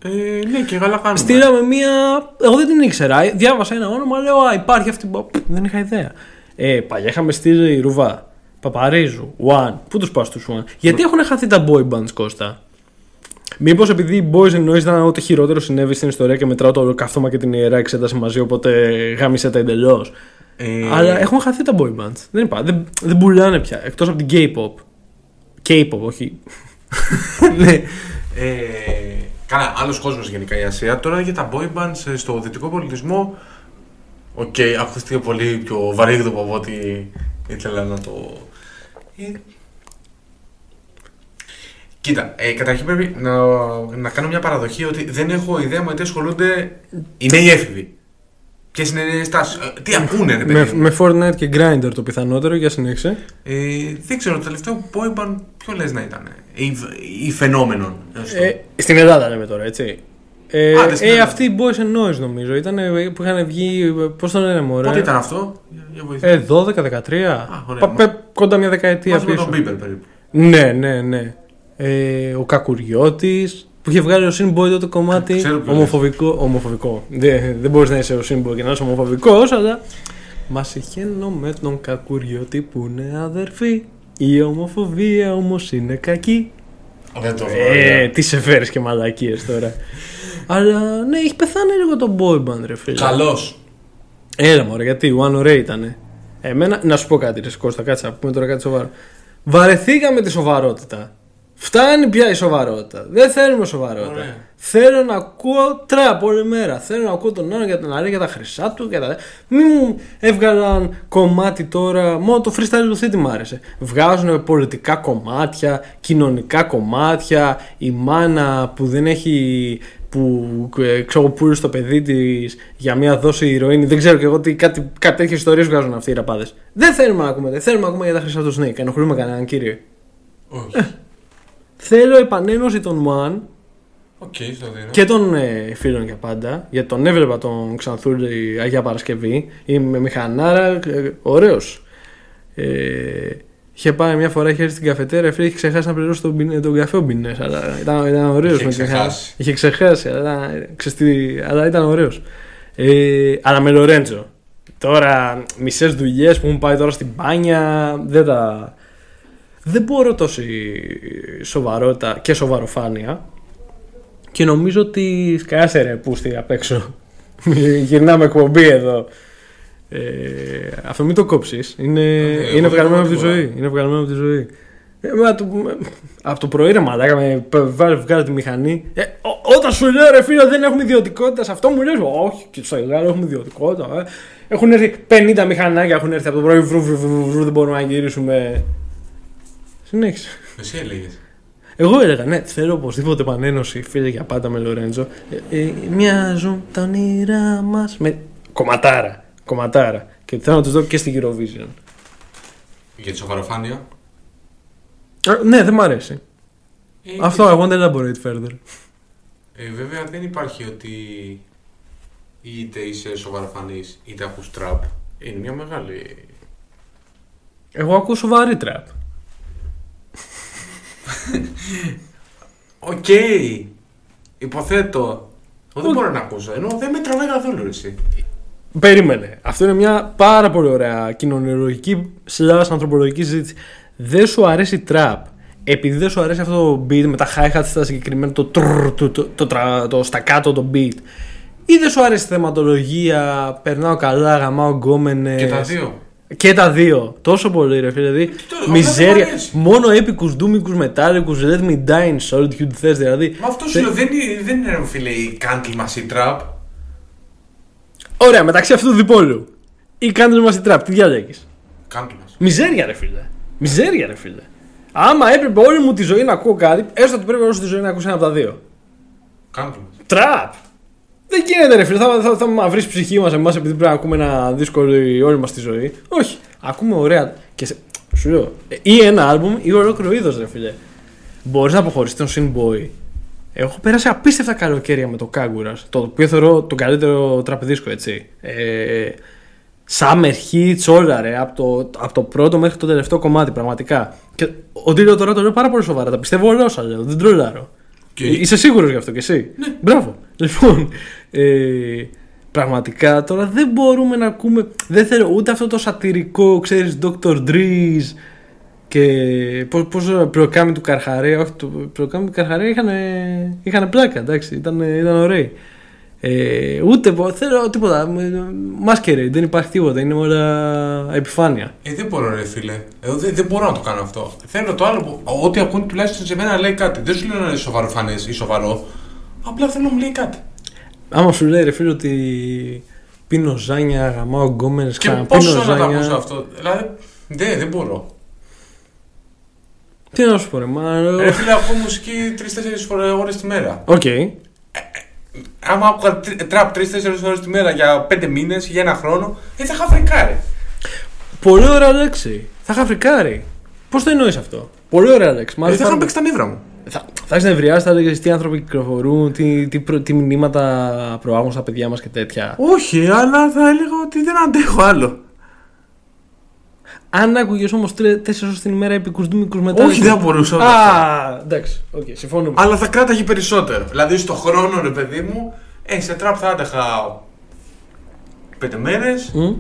Ε, ναι, και καλά κάνουμε.
Στείλαμε μία. Εγώ δεν την ήξερα. Ε, Διάβασα ένα όνομα, λέω Α, υπάρχει αυτή. Π, Δεν είχα ιδέα. Ε, παλιά είχαμε στείλει Ρουβά, Παπαρίζου, One. Πού τους πας τους One; Γιατί έχουν χαθεί τα boy bands, Κώστα; Μήπως επειδή οι boys εννοεί ήταν ό,τι χειρότερο συνέβη στην ιστορία και μετράω το καύτωμα και την ιερά εξέταση μαζί, οπότε γάμισε τα εντελώς.
Ε,
Αλλά έχουν χαθεί τα boy bands. Δεν, υπά, δεν, δεν πουλάνε πια. Εκτός από την K-pop. K-pop, όχι.
ναι. Ε, καλά, άλλος κόσμος γενικά η Ασία. Τώρα για τα boy bands ε, στο δυτικό πολιτισμό. Οκ, ακούστηκε πολύ πιο βαρύγδοπο από ό,τι ήθελα να το. Ε, Κοίτα, ε, καταρχήν πρέπει να, να κάνω μια παραδοχή ότι δεν έχω ιδέα με τι ασχολούνται οι νέοι έφηβοι. Ποιες είναι οι νέες τάσεις. τι ακούνε, ρε παιδί.
με,
μου.
με Fortnite και Grindr το πιθανότερο, για συνέχισε.
Ε, δεν ξέρω, το τελευταίο boy band ποιο λες να ήταν. Ή, ή φαινόμενον. έστω.
Ε, στην Ελλάδα λέμε τώρα, έτσι. Ε,
Άντε, στην
ε,
Ελλάδα.
αυτοί οι Boys and Noise νομίζω ήταν που είχαν βγει. Πώς το λένε, Μωρέ;
Πότε ήταν αυτό, για, για βοηθά.
Ε, 12-13.
ωραία.
Πα- πε- κοντά μια δεκαετία
Μαζί με
πίσω.
τον Μπίμπερ περίπου.
Ναι, ναι, ναι. Ε, ο Κακουριώτης που είχε βγάλει ο Sinboy το κομμάτι.
Ξέρω ποιος
ομοφοβικό. ομοφοβικό. Δεν, δεν μπορείς να είσαι ο Sinboy και να είσαι ομοφοβικός, αλλά. Μα συχαίνω με τον Κακουριώτη που είναι αδερφή. Η ομοφοβία όμως είναι κακή.
Δεν το
Ε, τι σε φέρεις και μαλακίες τώρα. Αλλά ναι, έχει πεθάνει λίγο το boy band, ρε φίλε.
Καλώ.
Έλα μωρέ, γιατί One Ray ήταν. Εμένα, να σου πω κάτι, ρε Κώστα, κάτσε να πούμε τώρα κάτι σοβαρό. Βαρεθήκαμε τη σοβαρότητα. Φτάνει πια η σοβαρότητα. Δεν θέλουμε σοβαρότητα.
Ωραία.
Θέλω να ακούω τραπ όλη μέρα. Θέλω να ακούω τον άλλον για να λέει για τα χρυσά του. Για τα... Μην μου έβγαλαν κομμάτι τώρα. Μόνο το freestyle του Θήτη μ' άρεσε. Βγάζουν πολιτικά κομμάτια, κοινωνικά κομμάτια. Η μάνα που δεν έχει. που ε, ξέρω εγώ, πούλησε το παιδί της για μια δόση ηρωίνη. Δεν ξέρω και εγώ τι, κάτι, κάτι τέτοιες ιστορίες βγάζουν αυτοί οι ραπάδες. Δεν θέλουμε να ακούμε. Δεν θέλουμε να ακούμε για τα χρυσά του Snik. Ενοχλούμε κανέναν κύριο.
Όχι.
Θέλω επανένωση των One
OK, στο δίνω.
και των ε, φίλων για πάντα. Γιατί τον έβλεπα τον Ξανθούλη Αγία Παρασκευή. Είμαι μηχανάρα, ε, ωραίος. Ε, είχε πάει μια φορά, είχε έρθει στην καφετέρια, φίλε, είχε ξεχάσει να πληρώσει τον, μπινέ- τον καφέ ο Μπινές. Αλλά ήταν, ήταν ωραίος.
Είχε ξεχάσει.
Είχε ξεχάσει, αλλά, ξέρεις τι, αλλά ήταν ωραίος. Ε, αλλά με Λορέντζο. Τώρα, μισές δουλειές που μου πάει τώρα στην μπάνια, δεν τα. Δεν μπορώ τόση σοβαρότητα και σοβαροφάνεια. Και νομίζω ότι σκάσε ρε πούστη απ' έξω. Γυρνάμε εκπομπή εδώ. Ε, αυτό μην το κόψεις. Είναι,
εγώ
είναι
δεν
βγαλμένο από
κόβω
τη
τίποτα.
ζωή. Είναι βγαλμένο από τη ζωή. Ε, μα, το, με- από το πρωί ρε μαλάκα με π- βάλε βγάλε τη μηχανή. Ε, ό- όταν σου λέω ρε φίλο δεν έχουμε ιδιωτικότητα σε αυτό μου λες όχι και στο Ιγάλο έχουμε ιδιωτικότητα. Ε. Έχουν έρθει 50 μηχανάκια έχουν έρθει από το πρωί βρου, βρου, βρου, βρου, βρου, δεν μπορούμε να γυρίσουμε. Συνέχισε.
Εσύ έλεγες.
Εγώ έλεγα, ναι, θέλω οπωσδήποτε επανένωση, φίλε για πάντα με Λορέντζο. Ε, ε, μοιάζουν τα όνειρά μας. Με... Κομματάρα. Κομματάρα. Και θέλω να τους δω και στην Eurovision.
Για τη σοβαροφάνεια.
Ε, ναι, δεν μ' αρέσει.
Ε,
Αυτό, I won't elaborate further.
Ε, βέβαια δεν υπάρχει ότι είτε είσαι σοβαροφανής είτε ακούς τραπ. Είναι μια μεγάλη...
Εγώ ακούω σοβαρή τραπ.
Οκ. Υποθέτω. Εγώ δεν μπορώ να ακούσω. Ενώ δεν με τραβάει καθόλου ρε, εσύ.
Περίμενε. Αυτό είναι μια πάρα πολύ ωραία κοινωνιολογική slash ανθρωπολογική συζήτηση. Δεν σου αρέσει τραπ. Επειδή δεν σου αρέσει αυτό το beat με τα hi-hats στα συγκεκριμένα, το, τρρρ, το, το, το, τρα- το στακάτο, το beat. Ή δεν σου αρέσει η θεματολογία, περνάω καλά, γαμάω γκόμενες.
Και τα δύο.
Και τα δύο. Τόσο πολύ ρε φίλε. Δηλαδή,
το- απλά
μιζέρια.
δεν μ' αρέσει.
Μόνο έπικους, ντούμικους, μετάλλικους, let me die in solitude θες δηλαδή.
Μα αυτό σου
Θε-
λέω δεν είναι, δεν είναι ρε φίλε η Candlemass ή τραπ.
Ωραία, μεταξύ αυτού του διπόλου. Ή Candlemass ή τραπ, τι διαλέγει.
Candlemass.
Μιζέρια ρε φίλε. Μιζέρια ρε φίλε. Άμα έπρεπε όλη μου τη ζωή να ακούω κάτι, έστω ότι πρέπει όλη τη ζωή να ακούσει ένα από τα δύο.
Candlemass.
Τραπ! Δεν γίνεται ρε φίλε, θα, θα, θα μαυρίσει η ψυχή μας εμάς επειδή πρέπει να ακούμε ένα δίσκο όλη μας τη ζωή. Όχι. Ακούμε ωραία. Και σε, σου λέω, ε, ή ένα άλμπουμ ή ολόκληρο είδος ρε φίλε. Μπορείς να αποχωρήσεις τον Sinboy. Έχω πέρασει απίστευτα καλοκαίρια με το Kagura, το οποίο θεωρώ τον καλύτερο τραπεδίσκο έτσι. Ε, Summer Hits, όλα ρε, από το, από το πρώτο μέχρι το τελευταίο κομμάτι, πραγματικά. Και ο Ντίλιο τώρα το λέω πάρα πολύ σοβαρά, τα πιστεύω όλα όσα λέω, δεν τρολάρω.
Και-
Είσαι σίγουρος γι' αυτό κι εσύ; Ναι. Μπράβο. Λοιπόν, ε, πραγματικά τώρα δεν μπορούμε να ακούμε. Δεν θέλω ούτε αυτό το σατυρικό, ξέρεις, Dr. Drees και πώς πώς, προκάμι του Καρχαρέ. Όχι, το προκάμι του Καρχαρέ είχαν, είχαν πλάκα, εντάξει, ήταν, ήταν ωραίοι. Ε, ούτε πο- θέλω τίποτα. Masquerade, δεν υπάρχει τίποτα. Είναι όλα επιφάνεια.
Ε, δεν μπορώ, ρε φίλε. Εγώ δεν, δεν μπορώ να το κάνω αυτό. Θέλω το άλλο που. Ό,τι ακούνε τουλάχιστον σε μένα λέει κάτι. Δεν σου λέω να είναι σοβαροφανές ή σοβαρό. Απλά θέλω να μου λέει κάτι.
Άμα σου λέει ρε φίλο ότι πίνω ζάνια, γαμάω γκόμενες,
Και
ξαναπίνω
πόσο να το
ζάνια.
ακούσω αυτό; Δηλαδή, δεν, δεν μπορώ.
Τι να σου πω ρε, μα...
Ρε φίλε, ακούω μουσική 3-4 ώρες τη μέρα.
Οκ.
Άμα άκουγα τρι- τραπ 3-4 ώρες τη μέρα για 5 μήνες, για ένα χρόνο, ε, θα είχα φρικάρει.
Πολύ ωραία λέξη. Θα είχα φρικάρει. Πώς το εννοείς αυτό; Πολύ ωραία λέξη. Μ'
Ε,
άρεσε
θα είχα
πάρα
παίξει τα νεύρα μου.
Θα, θα έχεις νευριάσει, θα έλεγε τι άνθρωποι κυκλοφορούν, τι, τι, προ- τι μηνύματα προάγουν στα παιδιά μας και τέτοια.
Όχι, αλλά θα έλεγα ότι δεν αντέχω άλλο.
Αν άκουγε όμως τέσσερις ώρες την ημέρα Epicus Doomicus Metallicus.
Όχι, δεν μπορούσα. ούτε
Α, εντάξει, οκ, συμφωνούμε.
Αλλά θα κράταγε περισσότερο. Δηλαδή στο χρόνο, ρε παιδί μου, ε, σε τραπ θα άντεχα πέντε μέρες.
Μμ.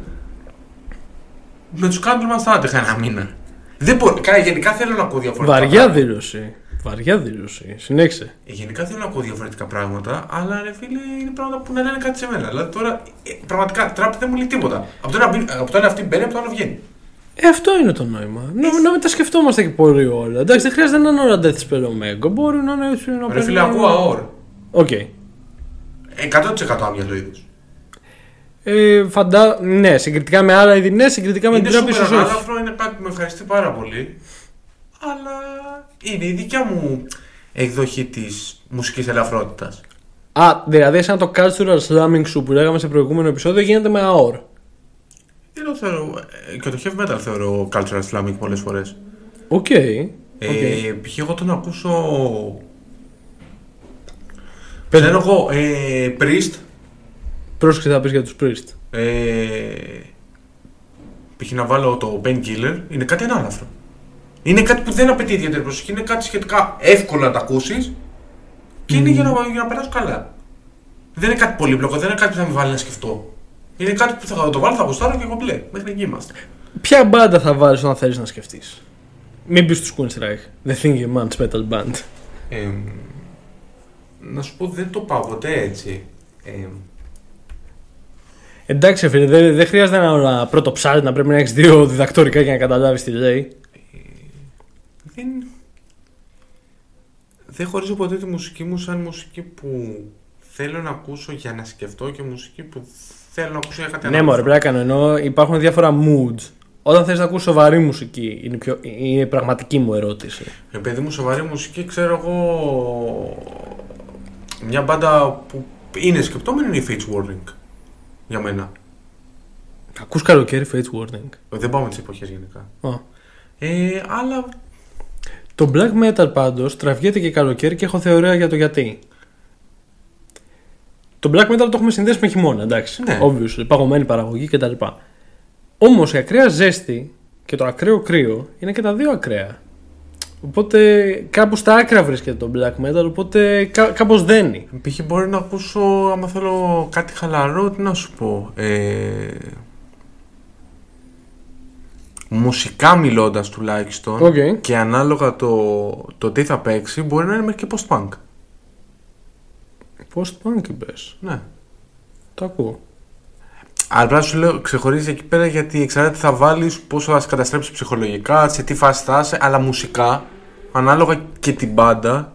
Με τους Candlemass θα άντεχα ένα μήνα. Δεν μπορώ. Κα- Γενικά θέλω να ακούω διαφορετικά.
Βαριά
πράγματα.
δήλωση. Βαριά δήλωση. Συνέχισε.
Ε, Γενικά θέλω να ακούω διαφορετικά πράγματα, αλλά ρε φίλε είναι πράγματα που να λένε κάτι σε μένα. Δηλαδή τώρα ε, πραγματικά τραπ δεν μου λέει τίποτα. Από το ένα, μπει- από το ένα αυτή μπαίνει, από το άλλο βγαίνει.
Ε, αυτό είναι το νόημα. Να, να μην τα σκεφτόμαστε και πολύ όλα. Εντάξει, δεν χρειάζεται να είναι όλα Deathspell Omega. Μπορεί να είναι έτσι να
Ρε φίλε,
παίρνει-
ακούω AOR.
OK.
100% άμυαλο είδος.
Ε, φαντά... Ναι, συγκριτικά με άλλα είδη, ναι, συγκριτικά με
Είναι
την τραπ
σούπερ
ίσως όχι.
ανάλαφρο, είναι κάτι που με ευχαριστεί πάρα πολύ. Αλλά είναι η δικιά μου εκδοχή της μουσικής ελαφρότητας.
Α, δηλαδή σαν το cultural slumming σου που λέγαμε σε προηγούμενο επεισόδιο γίνεται με AOR.
Δεν το θεωρώ. ε, Και το heavy metal θεωρώ cultural slumming πολλές φορές.
Οκ.
Ε,
Οκ.
π.χ. εγώ τον ακούσω. Ξέρω εγώ, ε, Priest.
Πρόσεξε θα πεις για τους Priest.
Ε, π.χ. να βάλω το Painkiller είναι κάτι ανάλαφρο. Είναι κάτι που δεν απαιτεί ιδιαίτερη προσοχή, είναι κάτι σχετικά εύκολο να το ακούσεις και είναι για να, για να περάσω καλά. Δεν είναι κάτι πολύπλοκο, δεν είναι κάτι που θα με βάλει να σκεφτώ. Είναι κάτι που θα το βάλω, θα γουστάρω και εγώ μπλε. Μέχρι εκεί είμαστε.
Ποια μπάντα θα βάλεις όταν θέλεις να σκεφτείς; Μην πεις τους Queenstrike. The Thinking Man's Metal Band.
Ε, να σου πω, δεν το πάω ποτέ έτσι. Ε,
Εντάξει, φίλε, δεν δεν χρειάζεται να είναι ένα πρώτο ψάρι να πρέπει να έχεις δύο διδακτορικά για να καταλάβεις τι λέει.
Δεν, δεν χωρίζω ποτέ τη μουσική μου σαν μουσική που θέλω να ακούσω για να σκεφτώ και μουσική που θέλω να ακούσω για κάτι
Ναι,
ανάλογο.
μωρέ, πρέπει να κάνω. Ενώ υπάρχουν διάφορα moods. Όταν θες να ακούσει σοβαρή μουσική, είναι, πιο, είναι η πραγματική μου ερώτηση.
Ε, παιδί μου, σοβαρή μουσική, ξέρω εγώ. Μια μπάντα που είναι σκεπτόμενη είναι η Fates Warning. Για μένα.
Ακούς καλοκαίρι Fates Warning;
Δεν πάμε τις εποχές γενικά.
Α.
Ε, αλλά
Το black metal πάντως τραβιέται και καλοκαίρι και έχω θεωρία για το γιατί. Το black metal το έχουμε συνδέσει με χειμώνα, εντάξει.
Ναι.
Obviously, παγωμένη παραγωγή κτλ. Όμως η ακραία ζέστη και το ακραίο κρύο είναι και τα δύο ακραία. Οπότε κάπου στα άκρα βρίσκεται το black metal, οπότε κά, κάπως δένει.
π.χ. μπορεί να ακούσω, άμα θέλω κάτι χαλαρό, τι να σου πω. Ε, μουσικά μιλώντας τουλάχιστον
Οκ.
και ανάλογα το, το τι θα παίξει, μπορεί να είναι μέχρι και post-punk.
Post-punk είπες.
Ναι.
Το ακούω.
Αλλά απλά σου λέω, ξεχωρίζεις εκεί πέρα γιατί εξαρτάται τι θα βάλεις, πόσο θα σε καταστρέψει ψυχολογικά, σε τι φάση θα είσαι, αλλά μουσικά, ανάλογα και την μπάντα,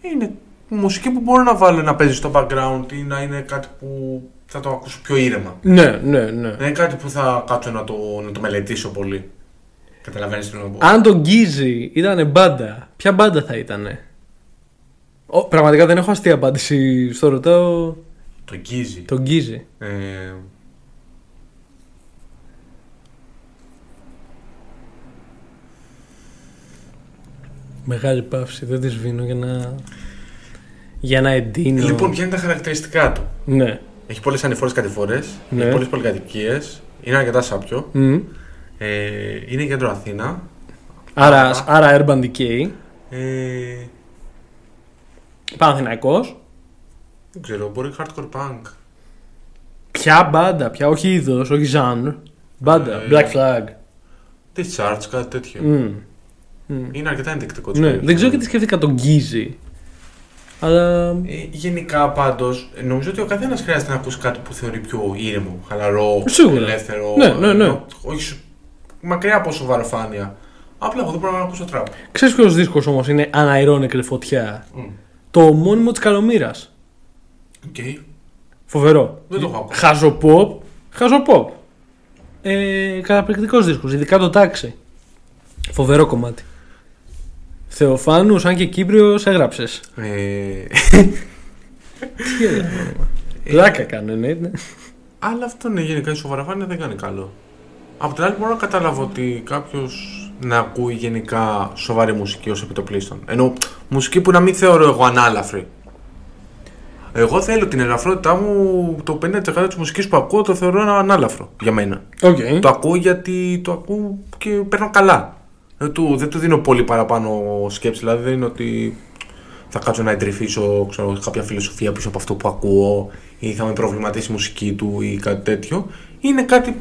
είναι μουσική που μπορώ να βάλω να παίζει στο background ή να είναι κάτι που θα το ακούσω πιο ήρεμα.
Ναι, ναι, ναι.
Δεν είναι κάτι που θα κάτσω να το, να το μελετήσω πολύ. Καταλαβαίνεις τι θέλω να πω.
Αν το Γκίζι ήταν μπάντα, ποια μπάντα θα ήταν. πραγματικά δεν έχω αστεία απάντηση. Στο ρωτάω
Το γκίζει.
τον Γκίζι.
Ε,
Μεγάλη παύση, δεν της σβήνω για να. Για να εντείνω.
λοιπόν, ποια είναι τα χαρακτηριστικά του;
Ναι.
Έχει πολλές ανηφόρες κατηφορέ,
Ναι.
έχει πολλές πολυκατοικίες, είναι αρκετά σάπιο.
Μμ.
Ε, είναι κέντρο Αθήνα.
Άρα,
Α.
άρα Urban Decay.
Ε,
Παναθηναϊκός.
δεν ξέρω, μπορεί hardcore punk.
Ποια μπάντα, ποια όχι είδος, όχι genre. Μπάντα,
Ε,
Black Flag.
Discharge, κάτι τέτοιο.
Μμ. Μμ.
Είναι αρκετά ενδεικτικό.
Ναι, δεν ξέρω γιατί σκέφτηκα τον Γκίζι. Αλλά.
Ε, γενικά πάντως, νομίζω ότι ο καθένας χρειάζεται να ακούσει κάτι που θεωρεί πιο ήρεμο, χαλαρό,
Σίγουρα.
ελεύθερο.
Ναι, ναι, ναι.
ενώ- όχι σου- μακριά από σοβαροφάνεια. Απλά εγώ δεν μπορώ να ακούσω τραπ.
Ξέρεις ποιος δίσκος όμως είναι Unironically φωτιά;
Mm.
Το ομώνυμο της Καλομήρας.
Οκ.
Φοβερό.
Δεν το έχω ακούσει.
Χαζοποπ. Χαζοποπ. Ε, καταπληκτικός δίσκος, ειδικά το Ταξί. Φοβερό κομμάτι. Θεοφάνους, αν και Κύπριος, έγραψες.
Ε,
Τι έγραψε. Πλάκα κάνω, ναι. ναι.
αλλά αυτό είναι γενικά η σοβαροφάνεια δεν κάνει καλό. Απ' την άλλη, μπορώ να καταλάβω ότι κάποιος να ακούει γενικά σοβαρή μουσική ως επί το πλείστον. Ενώ μουσική που να μην θεωρώ εγώ ανάλαφρη. Εγώ θέλω την ελαφρότητά μου, το 50% της μουσικής που ακούω το θεωρώ ένα ανάλαφρο για μένα.
Οκ.
Το ακούω γιατί το ακούω και παίρνω καλά. Δεν του, δεν του δίνω πολύ παραπάνω σκέψη. Δηλαδή δεν είναι ότι θα κάτσω να εντρυφήσω ξέρω, κάποια φιλοσοφία πίσω από αυτό που ακούω ή θα με προβληματίσει η μουσική του ή κάτι τέτοιο. Είναι κάτι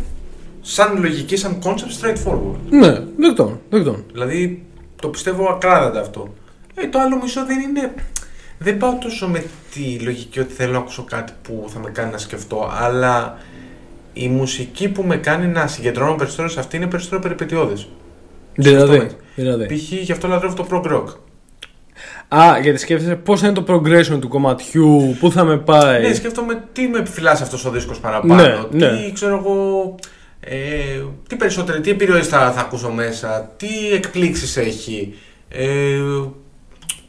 σαν λογική, σαν concept straightforward.
Ναι, δεκτών, δεκτών.
Δηλαδή το πιστεύω ακράδαντα αυτό. Ε, το άλλο μισό δεν είναι. Δεν πάω τόσο με τη λογική ότι θέλω να ακούσω κάτι που θα με κάνει να σκεφτώ, αλλά η μουσική που με κάνει να συγκεντρώνω περισσότερο σε αυτή είναι περισσότερο περιπετειώδες.
Δηλαδή,
Σκεφτόμαστε.
δηλαδή.
Π.χ. γι' αυτό λατρεύω το prog rock.
Α, γιατί σκέφτεσαι πώς είναι το progression του κομματιού, πού θα με πάει.
Ναι, σκέφτομαι τι με επιφυλάσσει αυτός ο δίσκος παραπάνω.
Ναι,
τι
ναι.
ξέρω εγώ. Ε, τι περισσότερο, τι επιρροές θα, θα ακούσω μέσα, τι εκπλήξεις έχει, ε,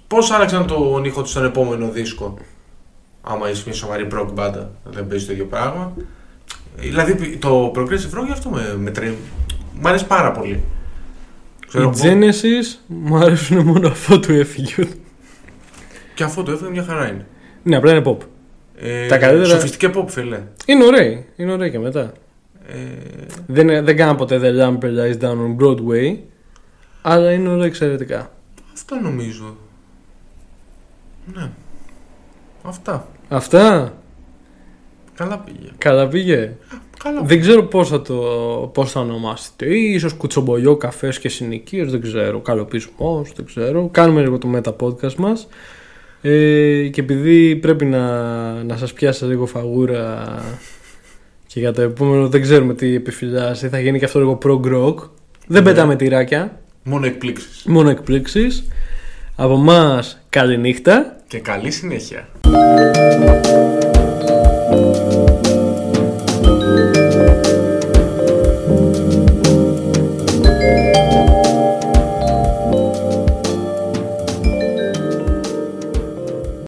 πώς άλλαξαν τον ήχο του στον επόμενο δίσκο. Άμα είσαι μια σοβαρή prog μπάντα, δεν παίζει το ίδιο πράγμα. Ε, Δηλαδή το progressive rock γι' αυτό με, με τρέμει. Μ' αρέσει πάρα πολύ.
Η
Ξέρω,
Genesis μου αρέσουν μόνο αυτό του έφυγε.
Και αυτό το έφυγε μια χαρά είναι.
Ναι, απλά είναι pop.
Ε,
Τα καλύτερα-
Σοφιστική pop, φίλε.
Είναι ωραίοι, είναι ωραίοι και μετά.
Ε,
Δεν, δεν κάναν ποτέ The Lamp Lies Down on Broadway, αλλά είναι όλα εξαιρετικά.
αυτό νομίζω. Ναι. Αυτά.
Αυτά,
Καλά πήγε.
καλά πήγε.
Καλά
Δεν ξέρω πώς θα το πώς θα ονομάσετε. Ίσως κουτσομπολιό, καφές και συνοικίες, δεν ξέρω. Καλοπισμός, δεν ξέρω. Κάνουμε λίγο το μετα podcast μας. Ε, και επειδή πρέπει να, να σας πιάσει λίγο φαγούρα και για το επόμενο δεν ξέρουμε τι επιφυλάσσει, θα γίνει και αυτό λίγο prog rock. Δεν
Ναι.
πετάμε τυράκια,
Μόνο εκπλήξεις.
μόνο εκπλήξεις. Από μας καλή νύχτα.
Και καλή συνέχεια.